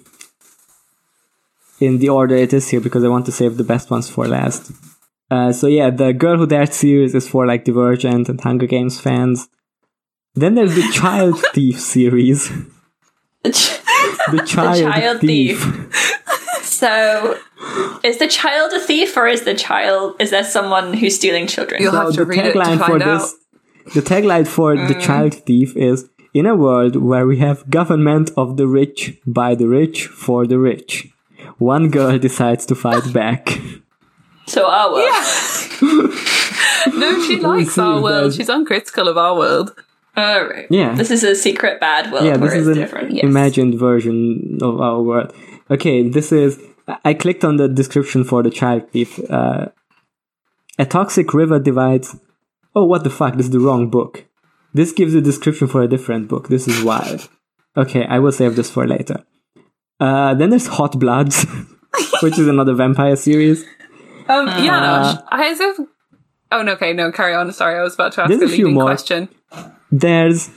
S3: in the order it is here because I want to save the best ones for last. Uh, so yeah, the Girl Who Dared series is for like Divergent and Hunger Games fans. Then there's the <laughs> Child Thief series. The Child,
S1: Child
S3: Thief. <laughs>
S1: so is the child a thief or is the child is there someone who's stealing children?
S2: You'll
S3: So
S2: have to
S3: the
S2: read it to
S3: tagline for
S2: out.
S3: this, the tagline for the
S1: Mm.
S3: Child Thief is: "In a world where we have government of the rich by the rich for the rich, one girl decides to fight <laughs> back."
S1: So our world.
S2: No, she likes our world.
S3: there's-
S2: She's uncritical of our world.
S1: All right.
S3: Yeah.
S1: This is a secret bad world
S3: yeah, this is
S1: different.
S3: imagined version of our world. Okay, this is. I clicked on the description for the child thief. Uh, a toxic river divides. Oh, what the fuck? This is the wrong book. This gives a description for a different book. This is wild. Okay, I will save this for later. Uh, then there's Hot Bloods, <laughs> which is another vampire series.
S2: Um,
S3: Uh,
S2: Janosch, as if. Oh, no, okay, no, carry on. Sorry, I was about to ask a
S3: a
S2: leading question.
S3: There's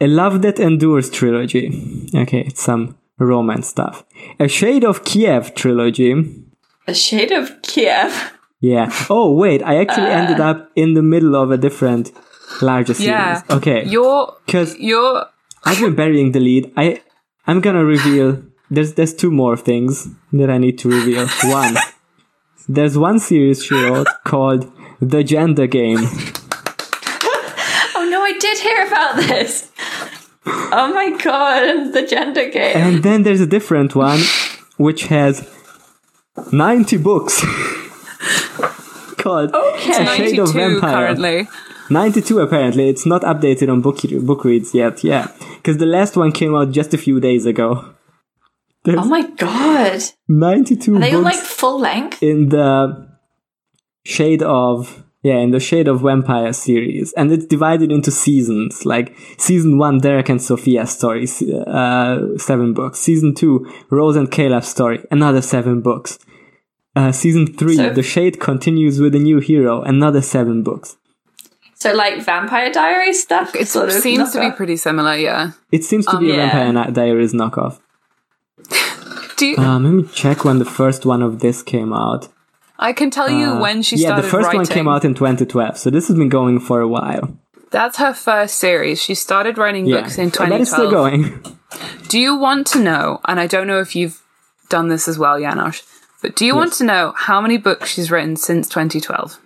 S3: a Love That Endures trilogy. Okay, it's some romance stuff. A Shade of Kiev trilogy.
S1: A shade of Kiev.
S3: Yeah. Oh, wait, I actually uh. ended up in the middle of a different larger series.
S2: Yeah.
S3: Okay.
S2: You're.
S3: Because
S2: You're.
S3: I've been burying the lead. I I'm gonna reveal there's there's two more things that I need to reveal. <laughs> One. There's one series she wrote called The Gender Game.
S1: Oh no, I did hear about this. Oh my god, the gender game.
S3: And then there's a different one which has 90 books. called
S1: Okay.
S3: A Shade of
S2: 92
S3: Vampire.
S2: currently.
S3: 92 apparently. It's not updated on book book reads yet. Yeah, because the last one came out just a few days ago. There's
S1: Oh my god.
S3: 92
S1: Are they all
S3: books
S1: like full length?
S3: in the shade of yeah in the shade of vampire series and it's divided into seasons like season one derek and sophia story uh, seven books season two rose and caleb story another seven books uh, season three
S1: So-
S3: the shade continues with a new hero another seven books
S1: So like Vampire Diary stuff.
S2: It
S1: sort of
S2: seems to be pretty similar, yeah.
S3: It seems to be a
S1: yeah.
S3: Vampire Ni- Diaries knockoff. <laughs>
S2: Do you,
S3: Um, let me check when the first one of this came out.
S2: I can tell you when she
S3: Uh, yeah,
S2: started
S3: the first
S2: writing.
S3: one came out in 2012, so this has been going for a while.
S2: That's her first series. She started writing
S3: Yeah,
S2: books in
S3: but it's still going.
S2: Do you want to know, and I don't know if you've done this as well, Janosch, but do you want to know how many books she's written since 2012?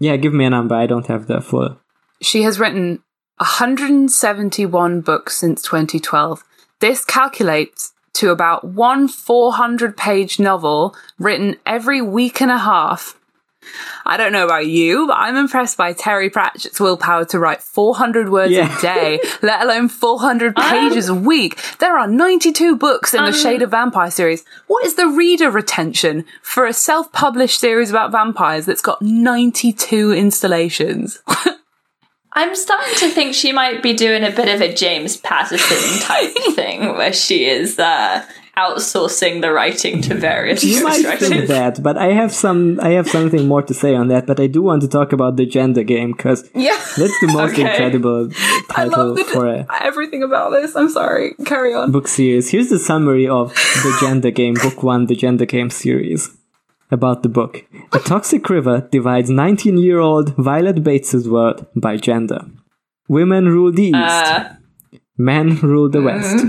S3: Yeah, give me a number. I don't have the full.
S2: She has written 171 books since 2012. This calculates to about one 400 page novel written every week and a half. I don't know about you, but I'm impressed by Terry Pratchett's willpower to write 400 words
S3: Yeah.
S2: a day, <laughs> let alone 400 um, pages a week. There are 92 books in the um, Shade of Vampire series. What is the reader retention for a self published series about vampires that's got 92 installations? <laughs>
S1: I'm starting to think she might be doing a bit of a James Patterson type <laughs> thing where she is uh, outsourcing the writing to various
S3: You might think that, but I have some. I have something more to say on that. But I do want to talk about the gender game because
S2: yeah.
S3: that's the most
S1: Okay.
S3: incredible
S2: I
S3: title
S2: love the,
S3: for a
S2: everything about this. I'm sorry. Carry on.
S3: book series. Here's the summary of the gender game, book one, the gender game series. About the book. A toxic river divides 19 year old Violet Bates's world by gender. Women rule the east,
S1: Uh,
S3: men rule the west.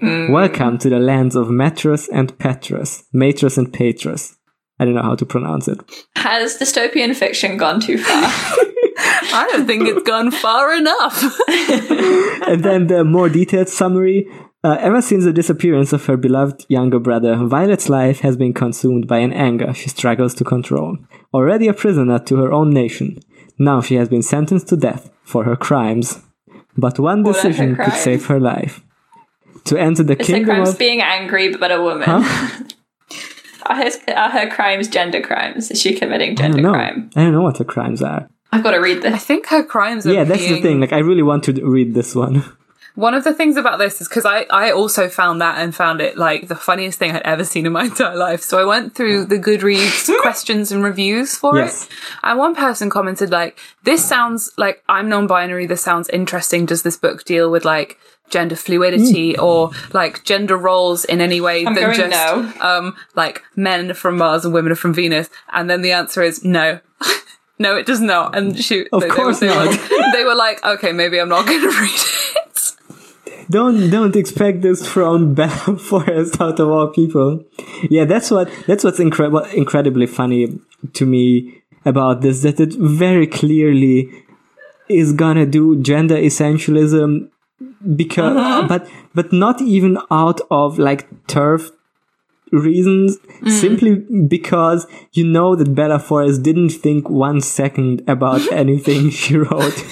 S3: Welcome to the lands of Metros and Petrus, Matros and Petrus. I don't know how to pronounce it.
S1: has dystopian fiction gone too far? <laughs>
S2: I don't think it's gone far enough. <laughs>
S3: and then the more detailed summary. Uh, ever since the disappearance of her beloved younger brother, Violet's life has been consumed by an anger she struggles to control. Already a prisoner to her own nation, now she has been sentenced to death for her crimes. But one
S1: What are her
S3: decision could save her life. To enter the
S1: Is her
S3: kingdom
S1: crimes
S3: of
S1: being angry but a woman? <laughs> are, his, are her crimes gender crimes? Is she committing
S3: I
S1: gender
S3: don't know.
S1: crime?
S3: I don't know what her crimes are.
S1: I've got to read this.
S2: I think her crimes are
S3: Yeah, that's the thing. Like, I really want to read this one. <laughs>
S2: One of the things about this is because I, I also found that and found it like the funniest thing I'd ever seen in my <laughs> entire life. So I went through the Goodreads <laughs> questions and reviews for
S3: Yes.
S2: it. And one person commented like, this sounds like I'm non-binary. This sounds interesting. Does this book deal with like gender fluidity or like gender roles in any way
S1: I'm
S2: than just
S1: no.
S2: um like men from Mars and women are from Venus? And then the answer is no. <laughs> no, it does not. And shoot,
S3: Of
S2: they, they
S3: course
S2: were, they,
S3: not.
S2: Were, they were like, okay, maybe I'm not going to read it.
S3: Don't don't expect this from <laughs> Bella Forrest out of all people. Yeah, that's what that's what's incredible incredibly funny to me about this that it very clearly is gonna do gender essentialism because uh-huh. but but not even out of like turf reasons mm. simply because you know that Bella Forrest didn't think one second about <laughs> anything she wrote.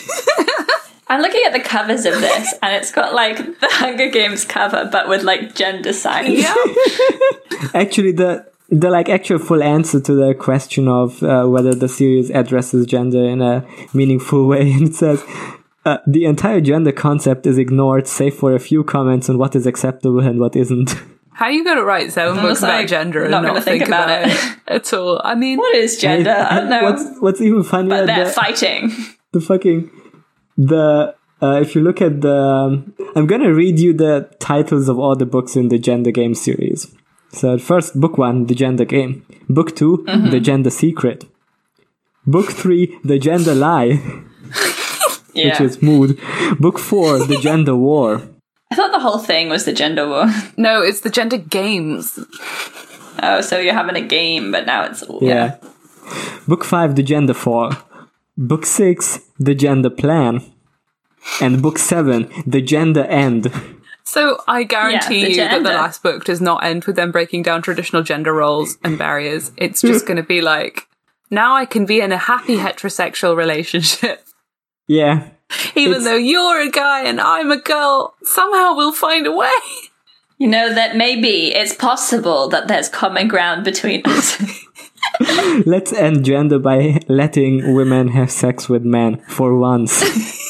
S1: I'm looking at the covers of this, and it's got like the Hunger Games cover, but with like gender signs.
S2: Yeah. <laughs>
S3: actually the the like actual full answer to the question of uh, whether the series addresses gender in a meaningful way and <laughs> it says uh, the entire gender concept is ignored save for a few comments on what is acceptable and what isn't <laughs>
S2: How you going to write seven books
S1: was
S2: about
S1: like,
S2: gender and
S1: not
S2: not,
S1: gonna
S2: think,
S1: think
S2: about,
S1: about
S2: it at all? I mean,
S1: What is gender? I don't know.
S3: what's what's even funnier
S1: but they're
S3: the,
S1: fighting.
S3: the fucking the uh, if you look at the um, i'm gonna read you the titles of all the books in the gender game series so first book one the gender game book 2
S1: Mm-hmm.
S3: the gender secret book three the gender lie <laughs>
S1: Yeah.
S3: which is mood book four the <laughs> gender war
S1: I thought the whole thing was the gender war. <laughs>
S2: no, it's the gender games.
S1: Oh, so you're having a game, but now it's
S3: yeah. book five the gender fall book six the gender plan and book seven the gender end
S2: So I guarantee
S1: Yeah, the
S2: you that the last book does not end with them breaking down traditional gender roles and barriers. It's just <laughs> going to be like, now I can be in a happy heterosexual relationship.
S3: yeah
S2: Even
S3: It's-
S2: though you're a guy and I'm a girl, somehow we'll find a way.
S1: You know that maybe it's possible that there's common ground between us. <laughs> <laughs>
S3: Let's end gender by letting women have sex with men for once. <laughs>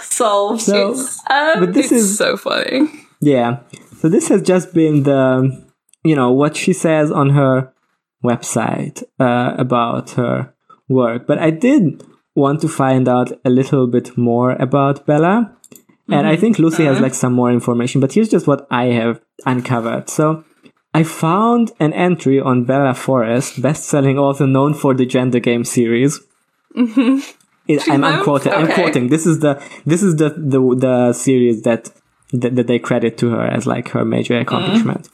S1: Solved.
S3: So,
S1: Um,
S3: but this is
S2: so funny.
S3: yeah. So this has just been the you know, what she says on her website uh, about her work. But I did want to find out a little bit more about Bella. And I mm-hmm. think Lucy has uh-huh. like some more information, but here's just what I have uncovered. So I found an entry on Bella Forrest, best-selling author known for the Gender Game series. Mm-hmm. It- I'm, I'm quoting. I'm quoting. This is the this is the the, the series that, that that they credit to her as like her major uh-huh. accomplishment.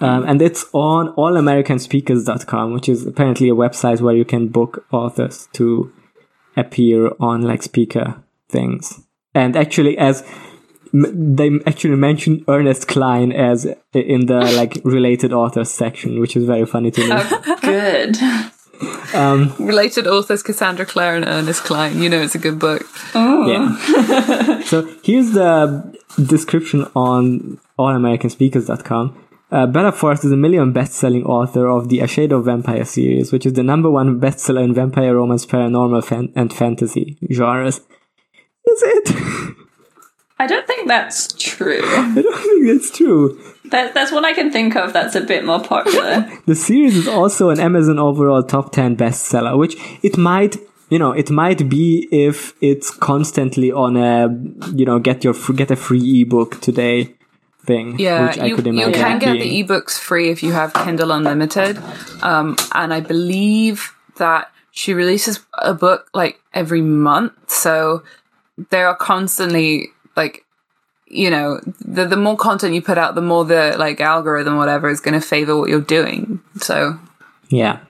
S3: Um, and it's on allamericanspeakers.com, which is apparently a website where you can book authors to appear on like speaker things. And actually, as m- they actually mention Ernest Cline as in the like related authors section, which is very funny to me.
S1: Good. <laughs>
S2: Related authors Cassandra Clare and Ernest Cline. You know it's a good book.
S3: Yeah. <laughs> so here's the description on allamericanspeakers.com. Uh, Bella Forrest is a million best-selling author of the A Shade of Vampire series, which is the number one bestseller in vampire romance, paranormal, fan- and fantasy genres. Is it?
S1: I don't think that's true. <laughs>
S3: I don't think that's true.
S1: That, that's one I can think of that's a bit more popular. <laughs>
S3: The series is also an Amazon overall top 10 bestseller, which it might, you know, it might be if it's constantly on a, you know, get your get a free ebook today thing.
S2: Yeah,
S3: which I
S2: you,
S3: could
S2: you can get
S3: being.
S2: the ebooks free if you have Kindle Unlimited. Um, and I believe that she releases a book like every month. So there are constantly like, you know, the, the more content you put out, the more the like algorithm, whatever, is going to favor what you're doing. So
S3: Yeah,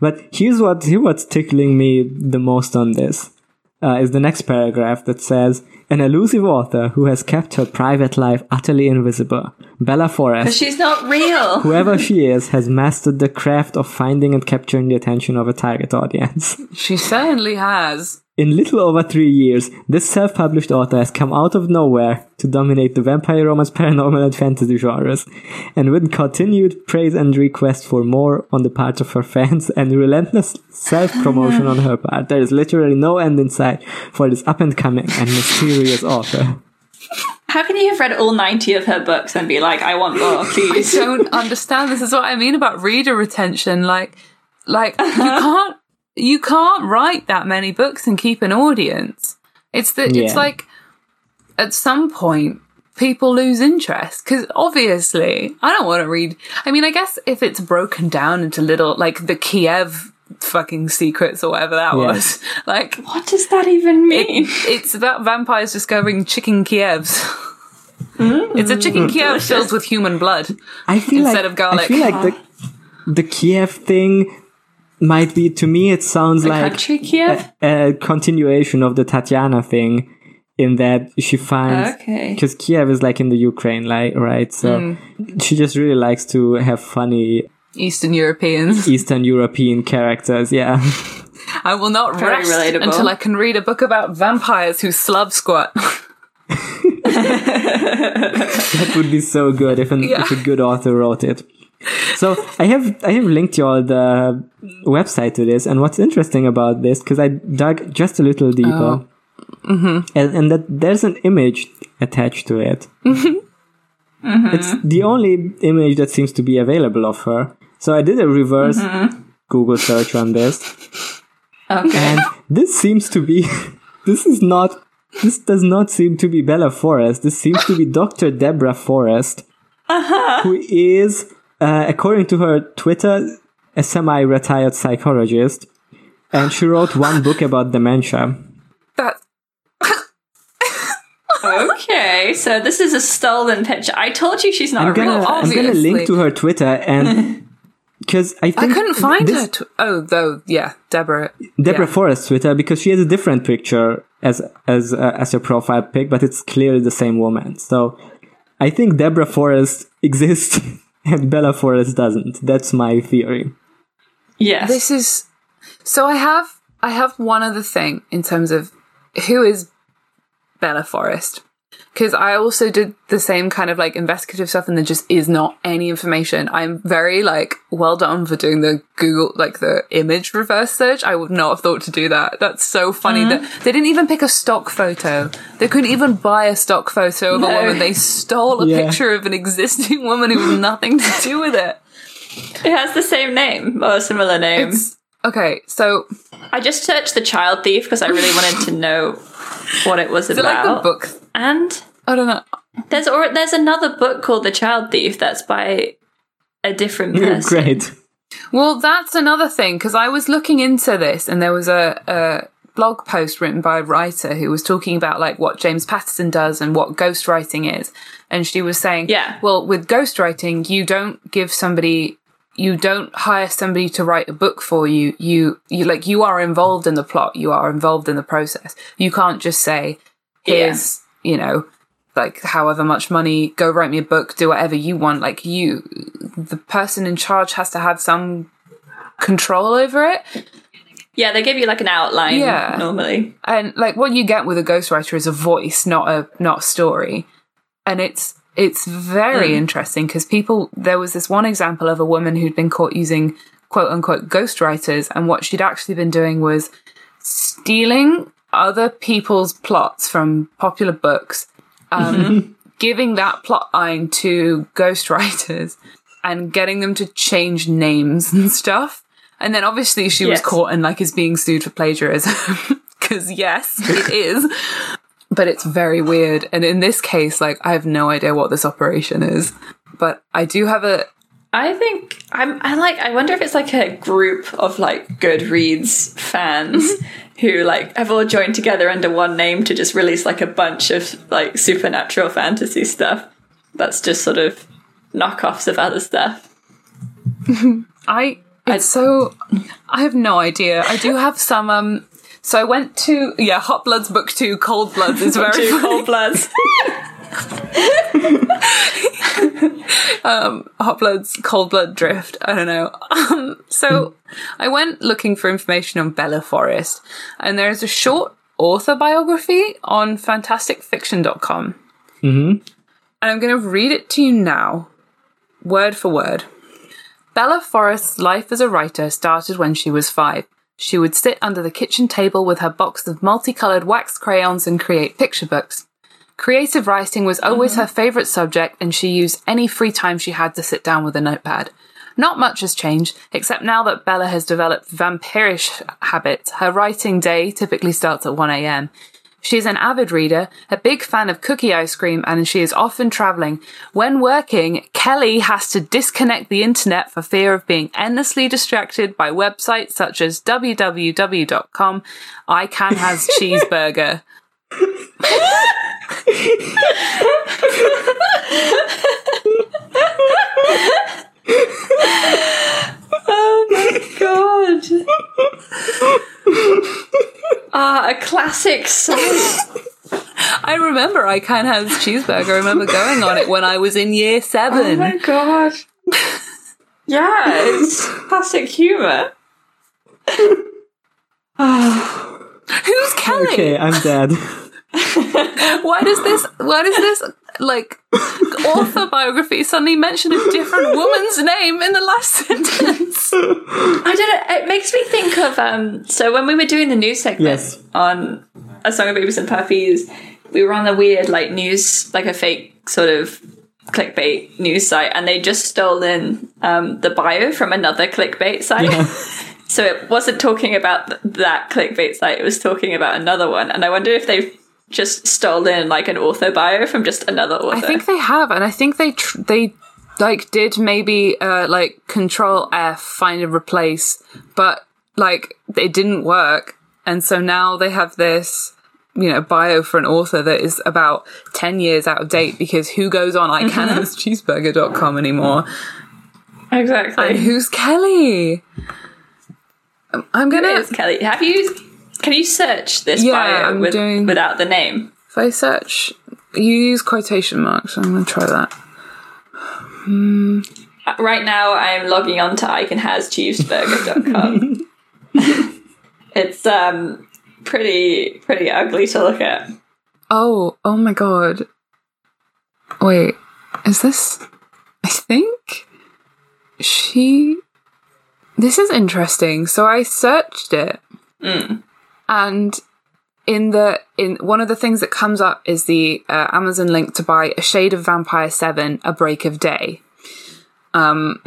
S3: but here's what here's what's tickling me the most on this uh, is the next paragraph that says an elusive author who has kept her private life utterly invisible. Bella Forrest,
S1: She's not real. <laughs>
S3: whoever she is, has mastered the craft of finding and capturing the attention of a target audience.
S2: she certainly has.
S3: In little over three years, this self-published author has come out of nowhere to dominate the vampire romance, <laughs> paranormal, and fantasy genres. And with continued praise and request for more on the part of her fans and relentless self-promotion <laughs> on her part, there is literally no end in sight for this up-and-coming and mysterious author.
S1: How can you have read all 90 of her books and be like, I want more, please?
S2: I don't understand. This is what I mean about reader retention. Like, like you <laughs> can't you can't write that many books and keep an audience. It's that
S3: Yeah.
S2: it's like at some point people lose interest because obviously I don't want to read. I mean, I guess if it's broken down into little like the Kiev fucking secrets or whatever that
S3: Yeah.
S2: was, <laughs> like
S1: What does that even mean?
S2: it's about vampires discovering chicken Kievs. Mm. It's a chicken mm. Kiev filled with human blood.
S3: I feel
S2: Instead
S3: like,
S2: of garlic.
S3: I feel like the, the Kiev thing might be, to me, it sounds like
S1: Country Kiev?
S3: a, a continuation of the Tatiana thing in that she finds
S1: Okay.
S3: because Kiev is like in the Ukraine, like right. So hmm. she just really likes to have funny
S2: Eastern Europeans. <laughs>
S3: Eastern European characters. Yeah,
S2: I will not
S1: Very
S2: rest
S1: relatable.
S2: until I can read a book about vampires who slub squat. <laughs> <laughs>
S3: that would be so good if, an, if a good author wrote it. So I have I have linked you all the website to this, and what's interesting about this because I dug just a little deeper, oh. mm-hmm. and, and that there's an image attached to it. Mm-hmm. Mm-hmm. It's the only image that seems to be available of her. So I did a reverse Google search on this,
S1: Okay.
S3: and this seems to be <laughs> this is not this does not seem to be Bella Forrest. This seems to be Dr. Deborah Forrest, uh-huh. who is, uh, according to her Twitter, a semi-retired psychologist, and she wrote one book about dementia.
S2: that <laughs>
S1: okay, so this is a stolen picture. I told you she's not
S3: I'm
S1: a real
S3: gonna I'm gonna link to her Twitter and <laughs> because I
S2: I couldn't find
S3: this,
S2: her. Tw- oh, though, yeah, Deborah.
S3: Deborah
S2: yeah.
S3: Forrest Twitter because she has a different picture as as uh, as her profile pic, but it's clearly the same woman. So I think Deborah Forrest exists <laughs> and Bella Forrest doesn't. That's my theory.
S1: Yes.
S2: This is so. I have I have one other thing in terms of who is Bella Forrest because I also did the same kind of like investigative stuff, and there just is not any information. I'm very like well done for doing the Google like the image reverse search. I would not have thought to do that. That's so funny that mm-hmm. they didn't even pick a stock photo. They couldn't even buy a stock photo of a woman. They stole a
S3: Yeah.
S2: picture of an existing woman who has nothing to do with it.
S1: It has the same name or a similar name.
S2: It's okay. So
S1: I just searched The Child Thief because I really wanted to know what it was
S2: is it like
S1: about.
S2: the book?
S1: And
S2: I don't know.
S1: there's or there's another book called The Child Thief that's by a different <laughs> person.
S3: Great.
S2: Well, that's another thing because I was looking into this, and there was a, a blog post written by a writer who was talking about like what James Patterson does and what ghostwriting is, and she was saying,
S1: Yeah.
S2: well, with ghostwriting, you don't give somebody. You don't hire somebody to write a book for you. You, you like you are involved in the plot. You are involved in the process. You can't just say, "Here's, you know, like however much money, go write me a book, do whatever you want." Like you, the person in charge has to have some control over it.
S1: Yeah, they give you like an outline
S2: Yeah.
S1: normally.
S2: and like what you get with a ghostwriter is a voice not a not a story and it's it's very interesting because people there was this one example of a woman who'd been caught using quote unquote ghostwriters and what she'd actually been doing was stealing other people's plots from popular books um, <laughs> giving that plot line to ghostwriters and getting them to change names and stuff. And then obviously she was caught and like is being sued for plagiarism <laughs> because yes it <laughs> is but it's very weird and in this case like i have no idea what this operation is but i do have a
S1: I think I'm. I like. I wonder if it's like a group of like Goodreads fans who like have all joined together under one name to just release like a bunch of like supernatural fantasy stuff. That's just sort of knockoffs of other stuff. <laughs>
S2: i it's so i have no idea i do have some um so i went to yeah hot bloods book two cold bloods is <laughs> very
S1: Two cold bloods. <laughs>
S2: hot bloods cold blood drift i don't know. Um so <laughs> i went looking for information on bella forrest and there's a short author biography on fantasticfiction.com
S3: hmm
S2: and i'm going to read it to you now word for word. Bella forrest's life as a writer started when she was five she would sit under the kitchen table with her box of multicolored wax crayons and create picture books Creative writing was always mm-hmm. her favourite subject, and she used any free time she had to sit down with a notepad. Not much has changed, except now that Bella has developed vampirish habits, her writing day typically starts at 1am. She is an avid reader, a big fan of cookie ice cream, and she is often travelling. When working, Kelly has to disconnect the internet for fear of being endlessly distracted by websites such as www.com. I can has <laughs> cheeseburger. <laughs>
S1: Oh my god. Ah, a classic song.
S2: I remember I can has cheeseburger. I remember going on it when I was in year
S1: Oh
S2: seven.
S1: my god. Yeah, it's classic humor. <sighs>
S2: Who's Kelly?
S3: Okay, I'm dead. <laughs>
S2: Why does this? Why does this like author biography suddenly mention a different woman's name in the last sentence?
S1: I don't know. It makes me think of um. So when we were doing the news segment
S3: Yes.
S1: on a song of babies and puppies, we were on the weird like news, like a fake sort of clickbait news site, and they just stolen um the bio from another clickbait site. <laughs> So it wasn't talking about th- that clickbait site; it was talking about another one. And I wonder if they've just stolen like an author bio from just another author.
S2: I think they have, and I think they tr- they like did maybe uh like Control F find and replace, but like it didn't work, and so now they have this. You know, bio for an author that is about 10 years out of date because who goes on I can cheeseburger.com anymore?
S1: exactly.
S2: And who's Kelly? I'm gonna.
S1: is Kelly? Have you? Can you search this
S2: Yeah,
S1: bio
S2: I'm
S1: with,
S2: doing-
S1: without the name?
S2: If I search, you use quotation marks. I'm gonna try that.
S1: Uh, Right now, I'm logging on to icanhascheeseburger.com. <laughs> it's um pretty pretty ugly to look at.
S2: Oh, oh my god. Wait, is this? I think she. This is interesting. So I searched it, and in the in one of the things that comes up is the uh, Amazon link to buy A Shade of Vampire Seven: A Break of Day. Um,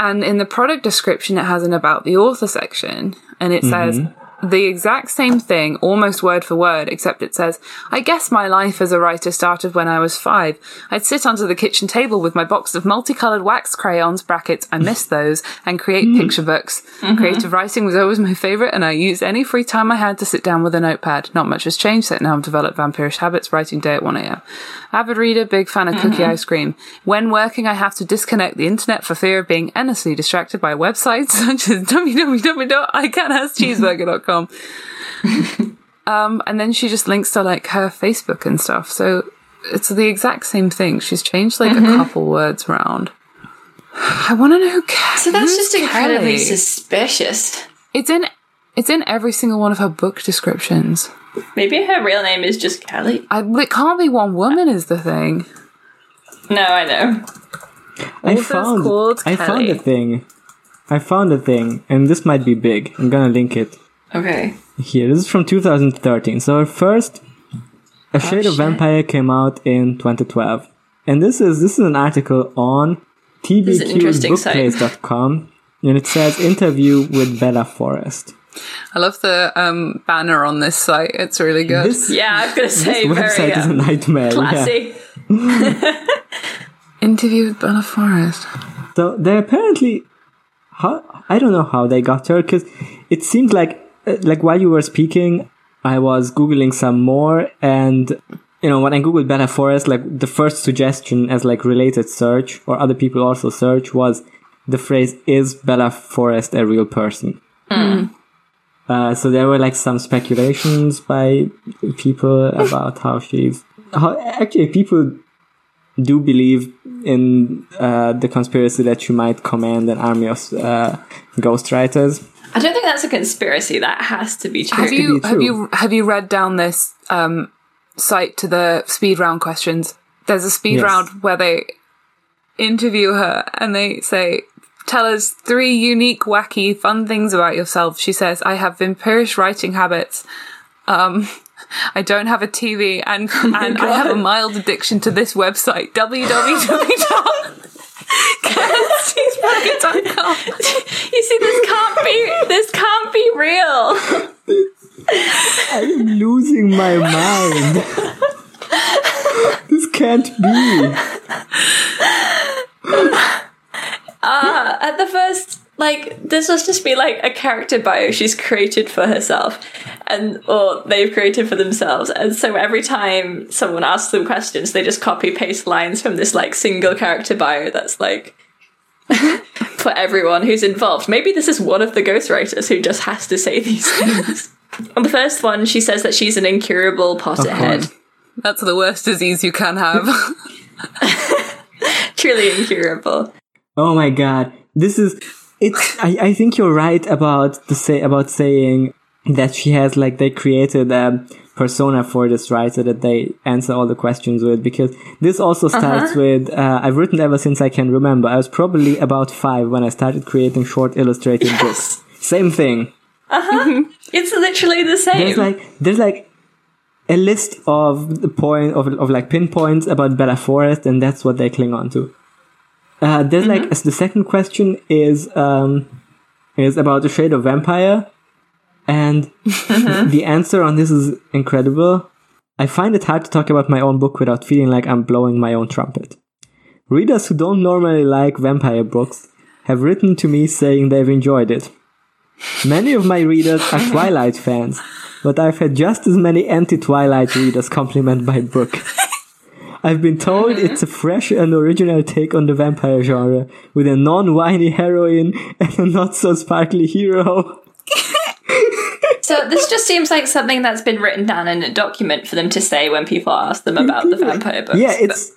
S2: And in the product description, it has an about the author section, and it says the exact same thing, almost word for word, except it says, I guess my life as a writer started when I was five. I'd sit under the kitchen table with my box of multicolored wax crayons, brackets, I miss those, and create picture books. Mm-hmm. Creative writing was always my favorite, and I used any free time I had to sit down with a notepad. Not much has changed, so now I've developed vampirish habits, writing day at 1am. Avid reader, big fan of cookie mm-hmm. ice cream. When working, I have to disconnect the internet for fear of being endlessly distracted by websites <laughs> such as <laughs> um, and then she just links to like her Facebook and stuff. So it's the exact same thing. She's changed like a couple words around. I want to know who. Ke-
S1: So that's just incredibly
S2: Kelly?
S1: suspicious.
S2: It's in. It's in every single one of her book descriptions.
S1: Maybe her real name is just Kelly.
S2: I, it can't be one woman, is the thing.
S1: No, I know.
S3: I
S2: Author's
S3: found
S2: called
S3: I found a thing. I found a thing, and this might be big. I'm gonna link it
S1: Okay.
S3: here. This is from 2013. So first A Shade of
S1: shit.
S3: Vampire came out in 2012. And this is this is an article on
S1: is an interesting
S3: tbqbookplace.com and it says interview with Bella Forrest.
S2: I love the um, banner on this site. It's really good.
S3: This,
S1: Yeah, I was gonna say
S3: this
S1: very
S3: website is a nightmare. Yeah.
S1: classy. <laughs>
S2: Interview with Bella Forrest.
S3: So they apparently, how I don't know how they got her because it seems like like while you were speaking, I was googling some more, and you know when I googled Bella Forrest, like the first suggestion as like related search or other people also search was the phrase "Is Bella Forrest a real person?" Uh, so there were like some speculations by people about how she's how actually people do believe in uh, the conspiracy that she might command an army of uh, ghostwriters.
S1: I don't think that's a conspiracy. That has to be true.
S2: Have you
S3: be
S2: have you have you read down this um, site to the speed round questions? There's a speed
S3: Yes.
S2: round where they interview her and they say, "Tell us three unique, wacky, fun things about yourself." She says, "I have vampirish writing habits." Um, I don't have a TV and <laughs> and I have a mild addiction to this website <laughs> <laughs>
S1: You see, this can't be. This can't be real.
S3: I'm losing my mind. this can't be.
S1: Uh, at the first, like, this must just be like a character bio she's created for herself, and or they've created for themselves. And so every time someone asks them questions, they just copy paste lines from this like single character bio that's like. <laughs> for everyone who's involved. Maybe this is one of the ghostwriters who just has to say these <laughs> things. On the first one, she says that she's an incurable Potterhead.
S2: That's the worst disease you can have. <laughs>
S1: Truly incurable.
S3: Oh my god. This is it's I, I think you're right about the say about saying that she has like they created a persona for this writer that they answer all the questions with because this also starts with uh, I've written ever since I can remember. I was probably about five when I started creating short illustrated books. Same thing. Uh-huh. <laughs>
S1: It's literally the same.
S3: There's like there's like a list of the point of, of like pinpoints about Bella Forrest, and that's what they cling on to. Uh, there's like as the second question is um, is about the shade of vampire, and <laughs> the answer on this is incredible. I find it hard to talk about my own book without feeling like I'm blowing my own trumpet. Readers who don't normally like vampire books have written to me saying they've enjoyed it. Many of my readers are Twilight fans, but I've had just as many anti-Twilight readers compliment my book. I've been told it's a fresh and original take on the vampire genre, with a non-whiny heroine and a not-so-sparkly hero. <laughs>
S1: So this just seems like something that's been written down in a document for them to say when people ask them about the vampire books.
S3: Yeah, it's.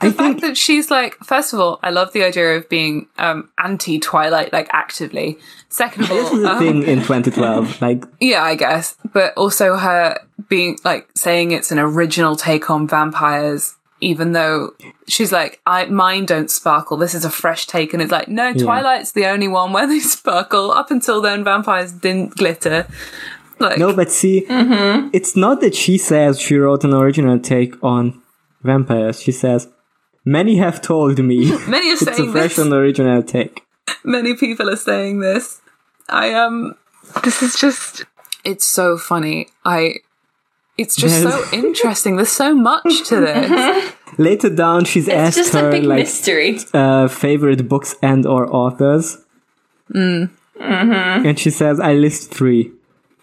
S3: I
S2: the fact
S3: think
S2: that she's like, first of all, I love the idea of being um, anti Twilight, like actively. Second of all,
S3: this was a
S2: um,
S3: thing in 2012. Like,
S2: yeah, I guess, but also her being like saying it's an original take on vampires, even though she's like, I mine don't sparkle. This is a fresh take, and it's like, no, Twilight's the only one where they <laughs> sparkle. Up until then, vampires didn't glitter. Like,
S3: no, but see, it's not that she says she wrote an original take on vampires. She says, Many have told me. <laughs>
S2: Many are saying
S3: it's a fresh
S2: this.
S3: and original take. <laughs>
S2: Many people are saying this. I um this is just it's so funny. I it's just
S3: There's-
S2: so <laughs> interesting. There's so much to this. <laughs>
S3: Later down, she's
S1: It's
S3: asked
S1: just
S3: her
S1: a big
S3: like
S1: mystery.
S3: uh, favorite books and or authors.
S2: Mm.
S1: Mm-hmm.
S3: And she says, I list three.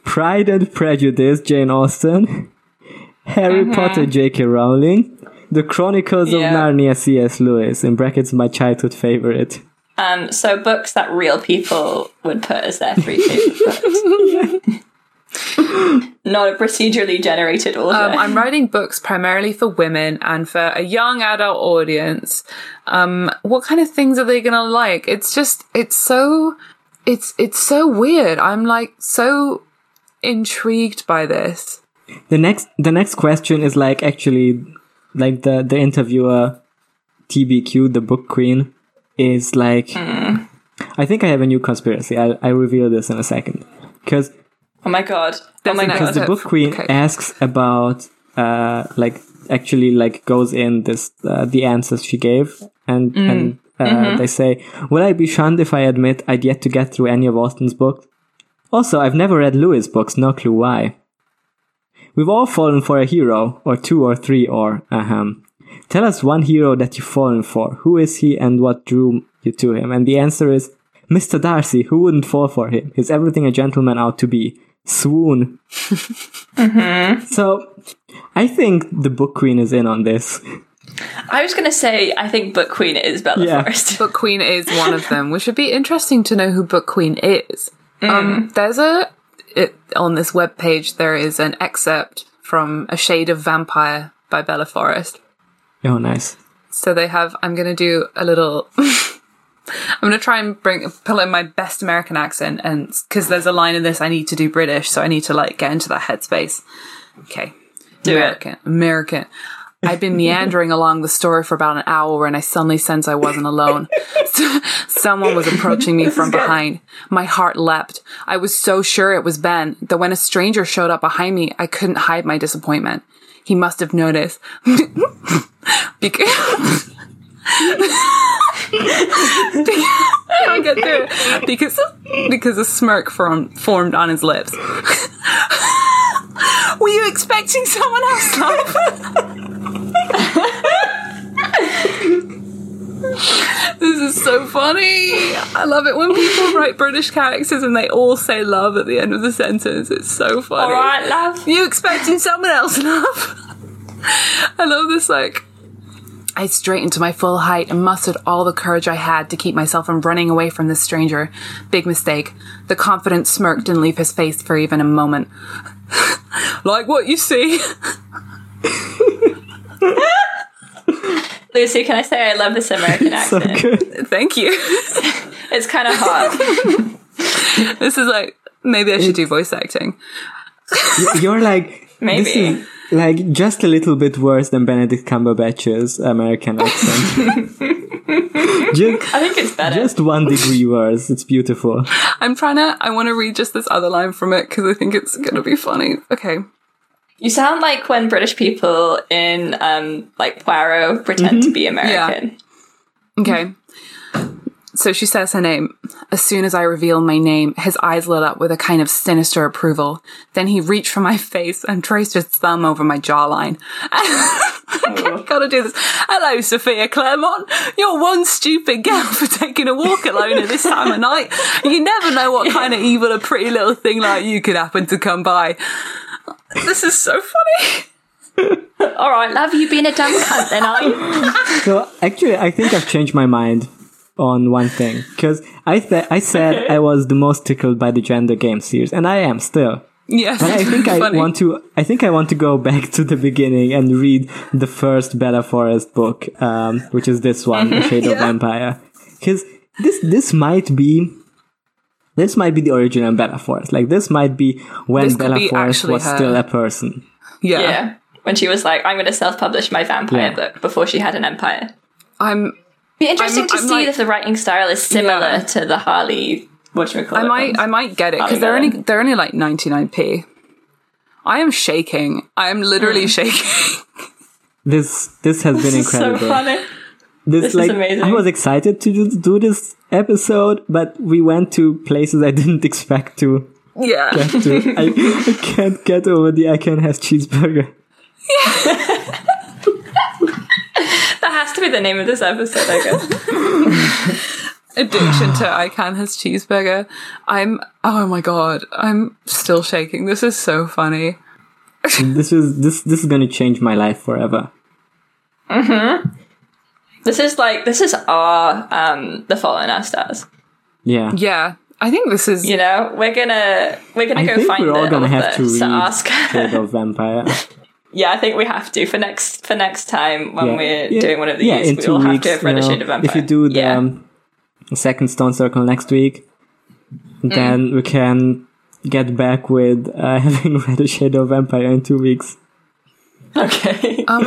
S3: Pride and Prejudice, Jane Austen. <laughs> Harry
S1: Mm-hmm.
S3: Potter, J.K. Rowling. The Chronicles of Narnia, C.S. Lewis. In brackets, my childhood favorite.
S1: Um, so books that real people would put as their three favorite books. Not a procedurally generated order.
S2: Um, I'm writing books primarily for women and for a young adult audience. Um, what kind of things are they gonna like? It's just, it's so, it's, it's so weird. I'm like so intrigued by this.
S3: The next, the next question is like actually, like the, the interviewer, TBQ, the book queen, is like,
S1: Hmm.
S3: I think I have a new conspiracy. I'll, I'll reveal this in a second. Because
S1: oh my god. Oh my
S2: an
S1: god.
S3: because the book queen
S2: okay.
S3: asks about uh like actually like goes in this uh, the answers she gave and
S2: Mm.
S3: and uh,
S2: Mm-hmm.
S3: they say will i be shunned if i admit i'd yet to get through any of austen's books also i've never read lewis books no clue why we've all fallen for a hero or two or three or ahem tell us one hero that you've fallen for who is he and what drew you to him and the answer is mr darcy who wouldn't fall for him he's everything a gentleman ought to be swoon so I think the book queen is in on this.
S1: I was gonna say I think Book Queen is Bella
S3: Yeah.
S1: Forrest. <laughs>
S2: Book Queen is one of them, which would be interesting to know who Book Queen is. Um, there's a it, on this web page there is an excerpt from A Shade of Vampire by Bella Forrest.
S3: Oh, nice.
S2: So they have. I'm gonna do a little. <laughs> I'm gonna try and bring pull in my best American accent, and because there's a line in this, I need to do British, so I need to like get into that headspace. Okay,
S1: Do it.
S2: American, American. I'd been meandering along the story for about an hour and I suddenly sensed I wasn't alone. <laughs> Someone was approaching me from behind. My heart leapt. I was so sure it was Ben that when a stranger showed up behind me, I couldn't hide my disappointment. He must have noticed. <laughs> because <laughs> I can't get through it because because a smirk formed formed on his lips. Were you expecting someone else, love? this is so funny. I love it when people <laughs> write British characters and they all say love at the end of the sentence. It's so funny.
S1: All right, love.
S2: You expecting someone else, love? I love this, like. I straightened to my full height and mustered all the courage I had to keep myself from running away from this stranger. Big mistake. The confident smirk didn't leave his face for even a moment. <laughs> like what you see. <laughs>
S1: Lucy, can I say I love this American
S3: So
S1: accent?
S3: good.
S2: Thank you. <laughs>
S1: It's kind of hot.
S2: this is like, maybe I should do voice acting.
S3: You're like
S1: Maybe.
S3: This is like just a little bit worse than Benedict Cumberbatch's American accent. <laughs> just,
S1: I think it's better.
S3: just one degree worse. It's beautiful.
S2: I'm trying to, I want to read just this other line from it because I think it's going to be funny. Okay.
S1: You sound like when British people in um like Poirot pretend to be American.
S2: Okay. So she says her name. As soon as I revealed my name, his eyes lit up with a kind of sinister approval. Then he reached for my face and traced his thumb over my jawline. <laughs> I oh. gotta do this. Hello, Sophia Claremont. You're one stupid girl <laughs> for taking a walk alone at this time of night. You never know what kind of evil a pretty little thing like you could happen to come by. This is so funny.
S1: All right, love, you being a dumb cunt then, are you? <laughs>
S3: So actually, I think I've changed my mind on one thing because I th- I said <laughs> I was the most tickled by the gender game series, and I am still.
S2: Yes.
S3: But I think <laughs> I want to. I think I want to go <laughs> back to the beginning and read the first Bella Forrest book, um, which is this one, The Shade of
S2: Yeah.
S3: Vampire, because this this might be. This might be the original Bella Forrest. Like this might be when
S2: This
S3: Bella
S2: be
S3: Forest was
S2: her.
S3: still a person.
S2: Yeah.
S1: Yeah. When she was like, I'm going to self publish my vampire
S3: Yeah.
S1: book before she had an empire.
S2: I'm
S1: Be interesting
S2: I'm-
S1: to
S2: I'm
S1: see
S2: like-
S1: if the writing style is similar
S2: Yeah.
S1: to the Harley. What you call
S2: I might, I might get it because they're only they're only like ninety nine p. I am shaking. I am literally hmm. shaking.
S3: This this has been
S1: so
S3: incredible.
S1: funny.
S3: this,
S1: This is amazing.
S3: I was excited to just do this episode, but we went to places I <laughs> didn't expect to
S2: Yeah.
S3: get to. I, I can't get over the I Can Has Cheezburger. <laughs> <laughs>
S1: That has to be the name of this episode, I guess. <laughs>
S2: Addiction to I Can Has Cheezburger. I'm oh my god, I'm still shaking. This is so funny. <laughs>
S3: this is this this is gonna change my life forever. Mhm.
S1: This is like this is our um the Fault in Our Stars.
S3: Yeah.
S2: Yeah. I think this is
S1: You know, we're gonna we're gonna
S3: I
S1: go
S3: think
S1: find
S3: we're all gonna have to
S1: to
S3: read
S1: ask.
S3: Shade of <laughs> Vampire.
S1: Yeah, I think we have to for next for next time when
S3: yeah.
S1: we're
S3: Yeah.
S1: doing one of these.
S3: Yeah, in
S1: we
S3: two
S1: will have
S3: weeks.
S1: to have read
S3: you
S1: the
S3: know,
S1: Shade of Vampire.
S3: if you do the
S1: yeah.
S3: um, second Stone Circle next week, then we can get back with uh, <laughs> having read a Shade of Vampire in two weeks.
S1: okay, <laughs>
S2: um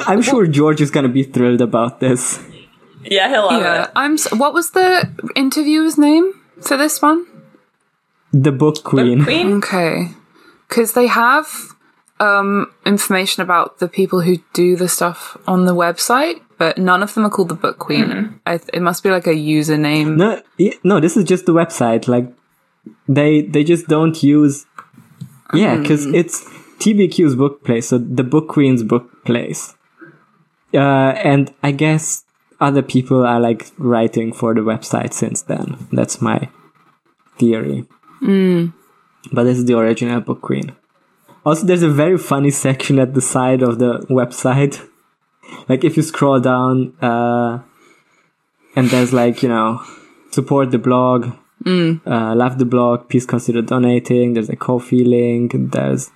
S2: <laughs>
S3: I'm sure George is gonna be thrilled about this.
S1: yeah, he'll love
S2: yeah.
S1: it.
S2: I'm s- what was the interviewer's name for this one?
S3: The Book Queen.
S1: Queen.
S2: Okay. Cuz they have um information about the people who do the stuff on the website, but none of them are called the Book Queen. I th- it must be like a username.
S3: No, no, this is just the website. Like they they just don't use. Yeah, because it's TBQ's book place, so the Book Queen's book place. Uh, and I guess other people are like writing for the website since then. That's my theory. But this is the original Book Queen. Also, there's a very funny section at the side of the website. Like if you scroll down, uh, and there's like you know support the blog uh, love the blog please consider donating there's a coffee link there's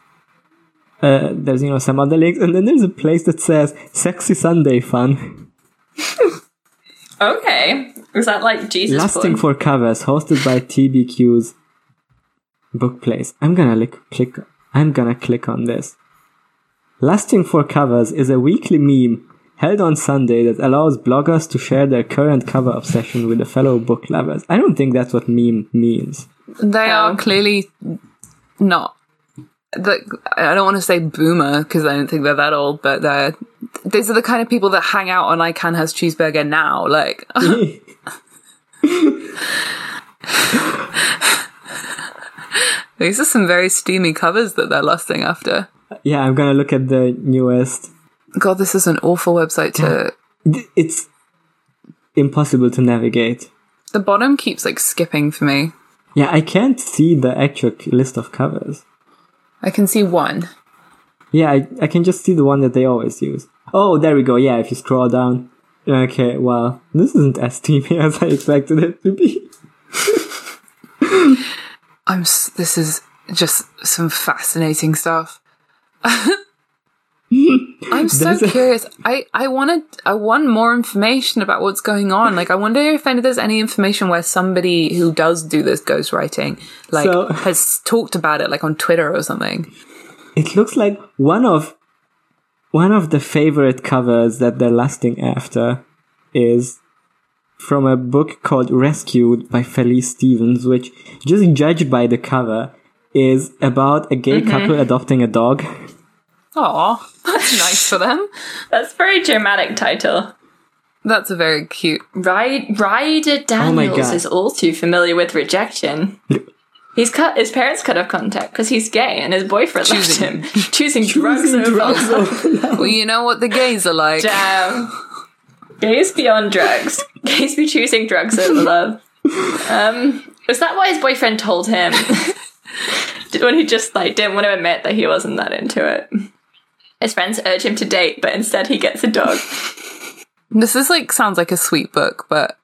S3: uh, there's you know some other links and then there's a place that says sexy sunday fun <laughs>
S1: Okay, is that like Jesus?
S3: lasting for covers hosted by tbq's book place i'm gonna li- click i'm gonna click on this lasting for covers is a weekly meme held on sunday that allows bloggers to share their current cover obsession with a fellow book lovers i don't think that's what meme means
S2: They
S1: Oh.
S2: are clearly not. The, I don't want to say boomer because I don't think they're that old, but they're these are the kind of people that hang out on I Can Has Cheezburger now. Like, <laughs> <laughs> <laughs> these are some very steamy covers that they're lusting after.
S3: Yeah, I'm gonna look at the newest.
S2: God, this is an awful website to. <laughs>
S3: It's impossible to navigate.
S2: The bottom keeps like skipping for me.
S3: Yeah, I can't see the actual list of covers.
S2: I can see one.
S3: Yeah, I, I can just see the one that they always use. Oh, there we go. Yeah, if you scroll down. Okay, well, this isn't as steamy <laughs> as I expected it to be. <laughs>
S2: I'm. This is just some fascinating stuff. <laughs> I'm so curious. I I wanted I want more information about what's going on. Like I wonder if any, there's any information where somebody who does do this ghostwriting like
S3: So-
S2: has talked about it like on Twitter or something.
S3: It looks like one of one of the favorite covers that they're lusting after is from a book called Rescued by Felice Stevens, which, just judged by the cover, is about a gay mm-hmm. couple adopting a dog.
S2: Aw, <laughs> that's nice for them.
S1: That's a very dramatic title.
S2: That's a very cute.
S1: Ride, Ryder
S3: Oh
S1: Daniels
S3: God.
S1: is all too familiar with rejection. He's cut. His parents cut off contact because he's gay, and his boyfriend
S2: Choosing-
S1: left him, <laughs> choosing, drugs over love.
S2: Well, you know what the gays are like.
S1: Damn. Gays beyond drugs. <laughs> Gays be choosing drugs over love. Um, is that why his boyfriend told him? <laughs> When he just like didn't want to admit that he wasn't that into it. His friends urge him to date, but instead he gets a dog.
S2: This is like sounds like a sweet book, but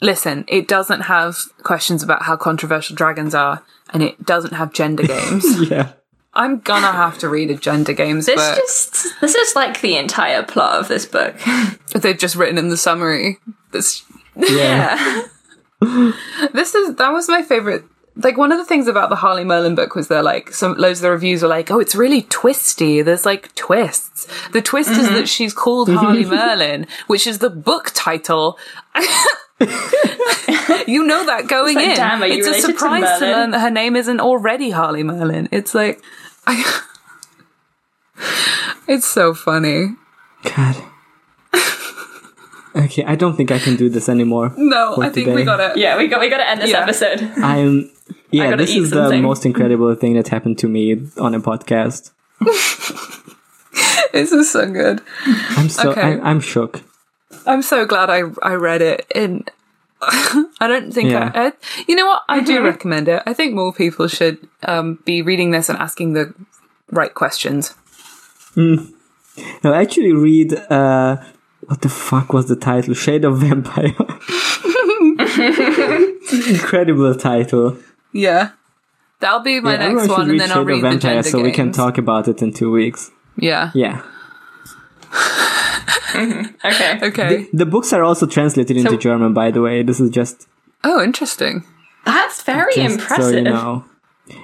S2: listen, it doesn't have questions about how controversial dragons are, and it doesn't have gender games. <laughs>
S3: Yeah.
S2: I'm gonna have to read Agenda games
S1: This
S2: book.
S1: just this is like the entire plot of this book. <laughs>
S2: They've just written in the summary. This
S1: yeah. <laughs> <laughs>
S2: this is that was my favorite. Like one of the things about the Harley Merlin book was they're like some loads of the reviews were like, oh, it's really twisty. There's like twists. The twist is that mhm. she's called Harley Merlin, which is the book title. you know that going
S1: like,
S2: in.
S1: damn, are you
S2: it's a
S1: related to
S2: surprise to, learn that her name isn't already Harley Merlin. It's like, I, it's so funny.
S3: God. Okay, I don't think I can do this anymore.
S2: No, I think
S3: today.
S2: we got it.
S1: Yeah, we got we got to end this
S2: Yeah.
S1: episode. <laughs>
S3: I'm yeah, this
S1: eat
S3: is the most incredible thing that happened to me on a podcast. <laughs>
S2: This is so good.
S3: I'm so
S2: Okay.
S3: I'm, I'm shook.
S2: I'm so glad I I read it. And <laughs> I don't think
S3: Yeah.
S2: I, I. You know what? I do recommend it. I think more people should um, be reading this and asking the right questions.
S3: No, actually read uh what the fuck was the title? Shade of Vampire. <laughs> Incredible title.
S2: Yeah. That'll be my
S3: Yeah,
S2: next one, and then I'll
S3: Shade
S2: read
S3: of Vampire
S2: gender
S3: so we can talk about it in two weeks.
S2: Yeah.
S3: Yeah.
S1: Okay. <laughs>
S2: Okay.
S3: The books are also translated into German, by the way. This is just,
S2: Oh, interesting.
S1: That's very
S3: just
S1: impressive.
S3: so you know.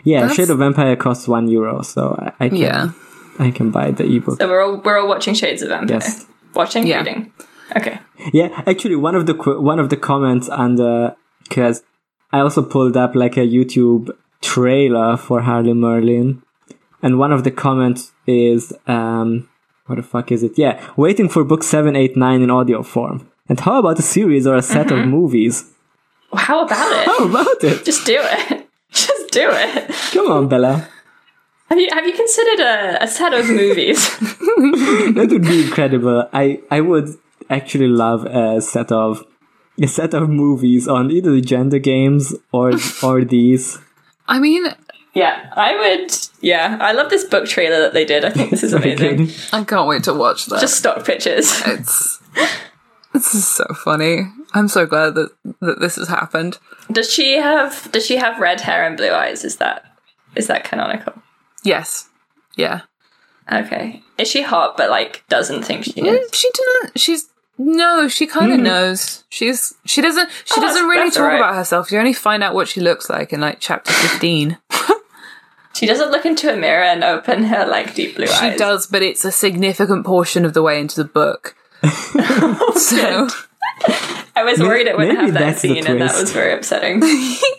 S3: Yeah,
S2: That's-
S3: Shade of Vampire costs one euro, so I, I can
S2: Yeah.
S3: I can buy the ebook.
S1: So we're all we're all watching Shades of Vampire.
S3: Yes.
S1: Watching,
S2: Yeah.
S1: reading. Okay.
S3: Yeah, actually, one of the qu- one of the comments under because I also pulled up like a YouTube trailer for Harley Merlin, and one of the comments is um, what the fuck is it? Yeah, waiting for book seven, eight, nine in audio form. And how about a series or a set of mm-hmm. movies?
S1: Well, how about it? <laughs>
S3: How about it?
S1: Just do it. <laughs> Just do it.
S3: Come on, Bella.
S1: Have you have you considered a, a set of movies? <laughs>
S3: That would be incredible. I I would actually love a set of a set of movies on either the gender games or or these.
S2: I mean,
S1: yeah, I would. Yeah, I love this book trailer that they did. I think this is <laughs> amazing.
S2: I can't wait to watch that.
S1: Just stock pictures.
S2: it's this is so funny. I'm so glad that that this has happened.
S1: Does she have Does she have red hair and blue eyes? Is that is that canonical?
S2: Yes. Yeah.
S1: Okay. Is she hot but like doesn't think she
S2: Mm,
S1: is?
S2: She didn't. She's no. She kind of knows. She's. She doesn't. She
S1: Oh,
S2: doesn't really talk
S1: alright.
S2: about herself. You only find out what she looks like in like chapter fifteen. <laughs>
S1: She doesn't look into a mirror and open her like deep blue
S2: she
S1: eyes.
S2: She does, but it's a significant portion of the way into the book. <laughs> so
S1: I was worried it wouldn't
S3: maybe
S1: have that scene, and that was very upsetting. <laughs>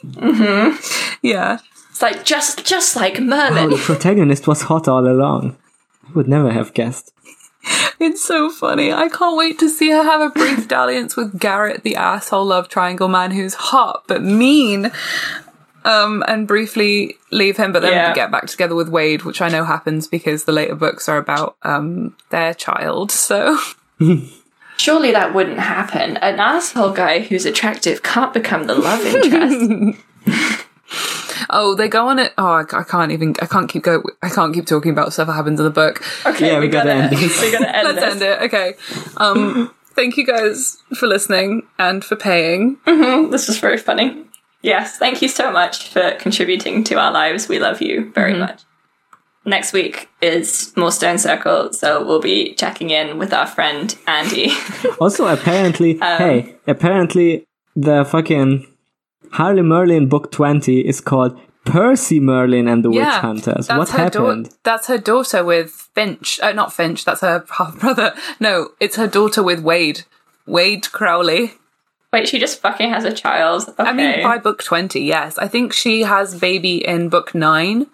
S1: Mm-hmm.
S2: yeah.
S1: It's like just just like
S3: Oh,
S1: Merlin.
S3: the protagonist was hot all along. I would never have guessed.
S2: It's so funny. I can't wait to see her have a brief <laughs> dalliance with Garrett, the asshole love triangle man who's hot but mean. Um, and briefly leave him, but then
S1: Yeah.
S2: get back together with Wade, which I know happens because the later books are about um their child. So <laughs>
S1: Surely that wouldn't happen. An asshole guy who's attractive can't become the love interest. <laughs>
S2: oh, they go on it. Oh, I, I can't even. I can't keep go. I can't keep talking about stuff that happens in the book.
S1: Okay,
S3: Yeah, we gotta end this. <laughs>
S1: We gotta end
S2: Let's
S1: this.
S2: end it. Okay. Um, thank you guys for listening and for paying.
S1: This was very funny. Yes, thank you so much for contributing to our lives. We love you very much. Next week is more Stone Circle, so we'll be checking in with our friend Andy. <laughs>
S3: Also, apparently, <laughs>
S1: Um,
S3: hey, apparently the fucking Harley Merlin book 20 is called Percy Merlin and the Witch Hunters. What happened?
S2: that's her daughter with Finch. Uh, not Finch. That's her half <laughs> brother. No, it's her daughter with Wade. Wade Crowley.
S1: Wait, she just fucking has a child. Okay.
S2: I mean, by book 20, yes. I think she has baby in book 9.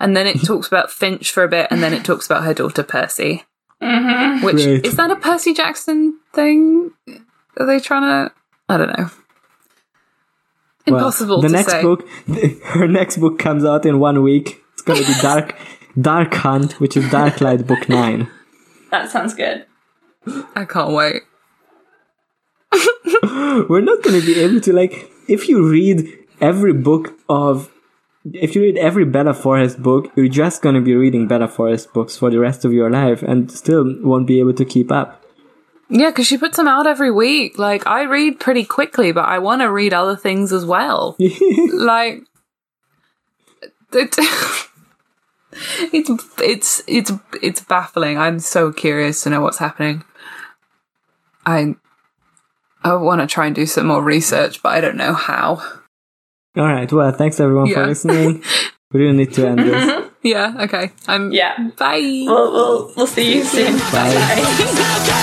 S2: And then it talks about Finch for a bit, and then it talks about her daughter Percy. Mm-hmm. Which
S3: Great.
S2: is that a Percy Jackson thing? Are they trying to? I don't know.
S3: Well,
S2: Impossible
S3: the
S2: to
S3: next
S2: say.
S3: book, <laughs> her next book comes out in one week. It's gonna be Dark <laughs> Dark Hunt, which is Darklight book 9.
S1: that sounds good.
S2: I can't wait. <laughs>
S3: We're not gonna be able to, like, if you read every book of if you read every Bella Forrest book, you're just gonna be reading Bella Forrest books for the rest of your life and still won't be able to keep up.
S2: Yeah, because she puts them out every week. Like, I read pretty quickly, but I want to read other things as well. <laughs> like, it, <laughs> it's it's it's it's baffling. I'm so curious to know what's happening. I I want to try and do some more research, but I don't know how.
S3: All right. Well, thanks everyone for listening. <laughs> We really need to end this. <laughs>
S2: Yeah. Okay. I'm.
S1: Yeah.
S2: Bye.
S1: We'll, we'll, we'll see you soon.
S3: Bye.
S4: Feels <laughs>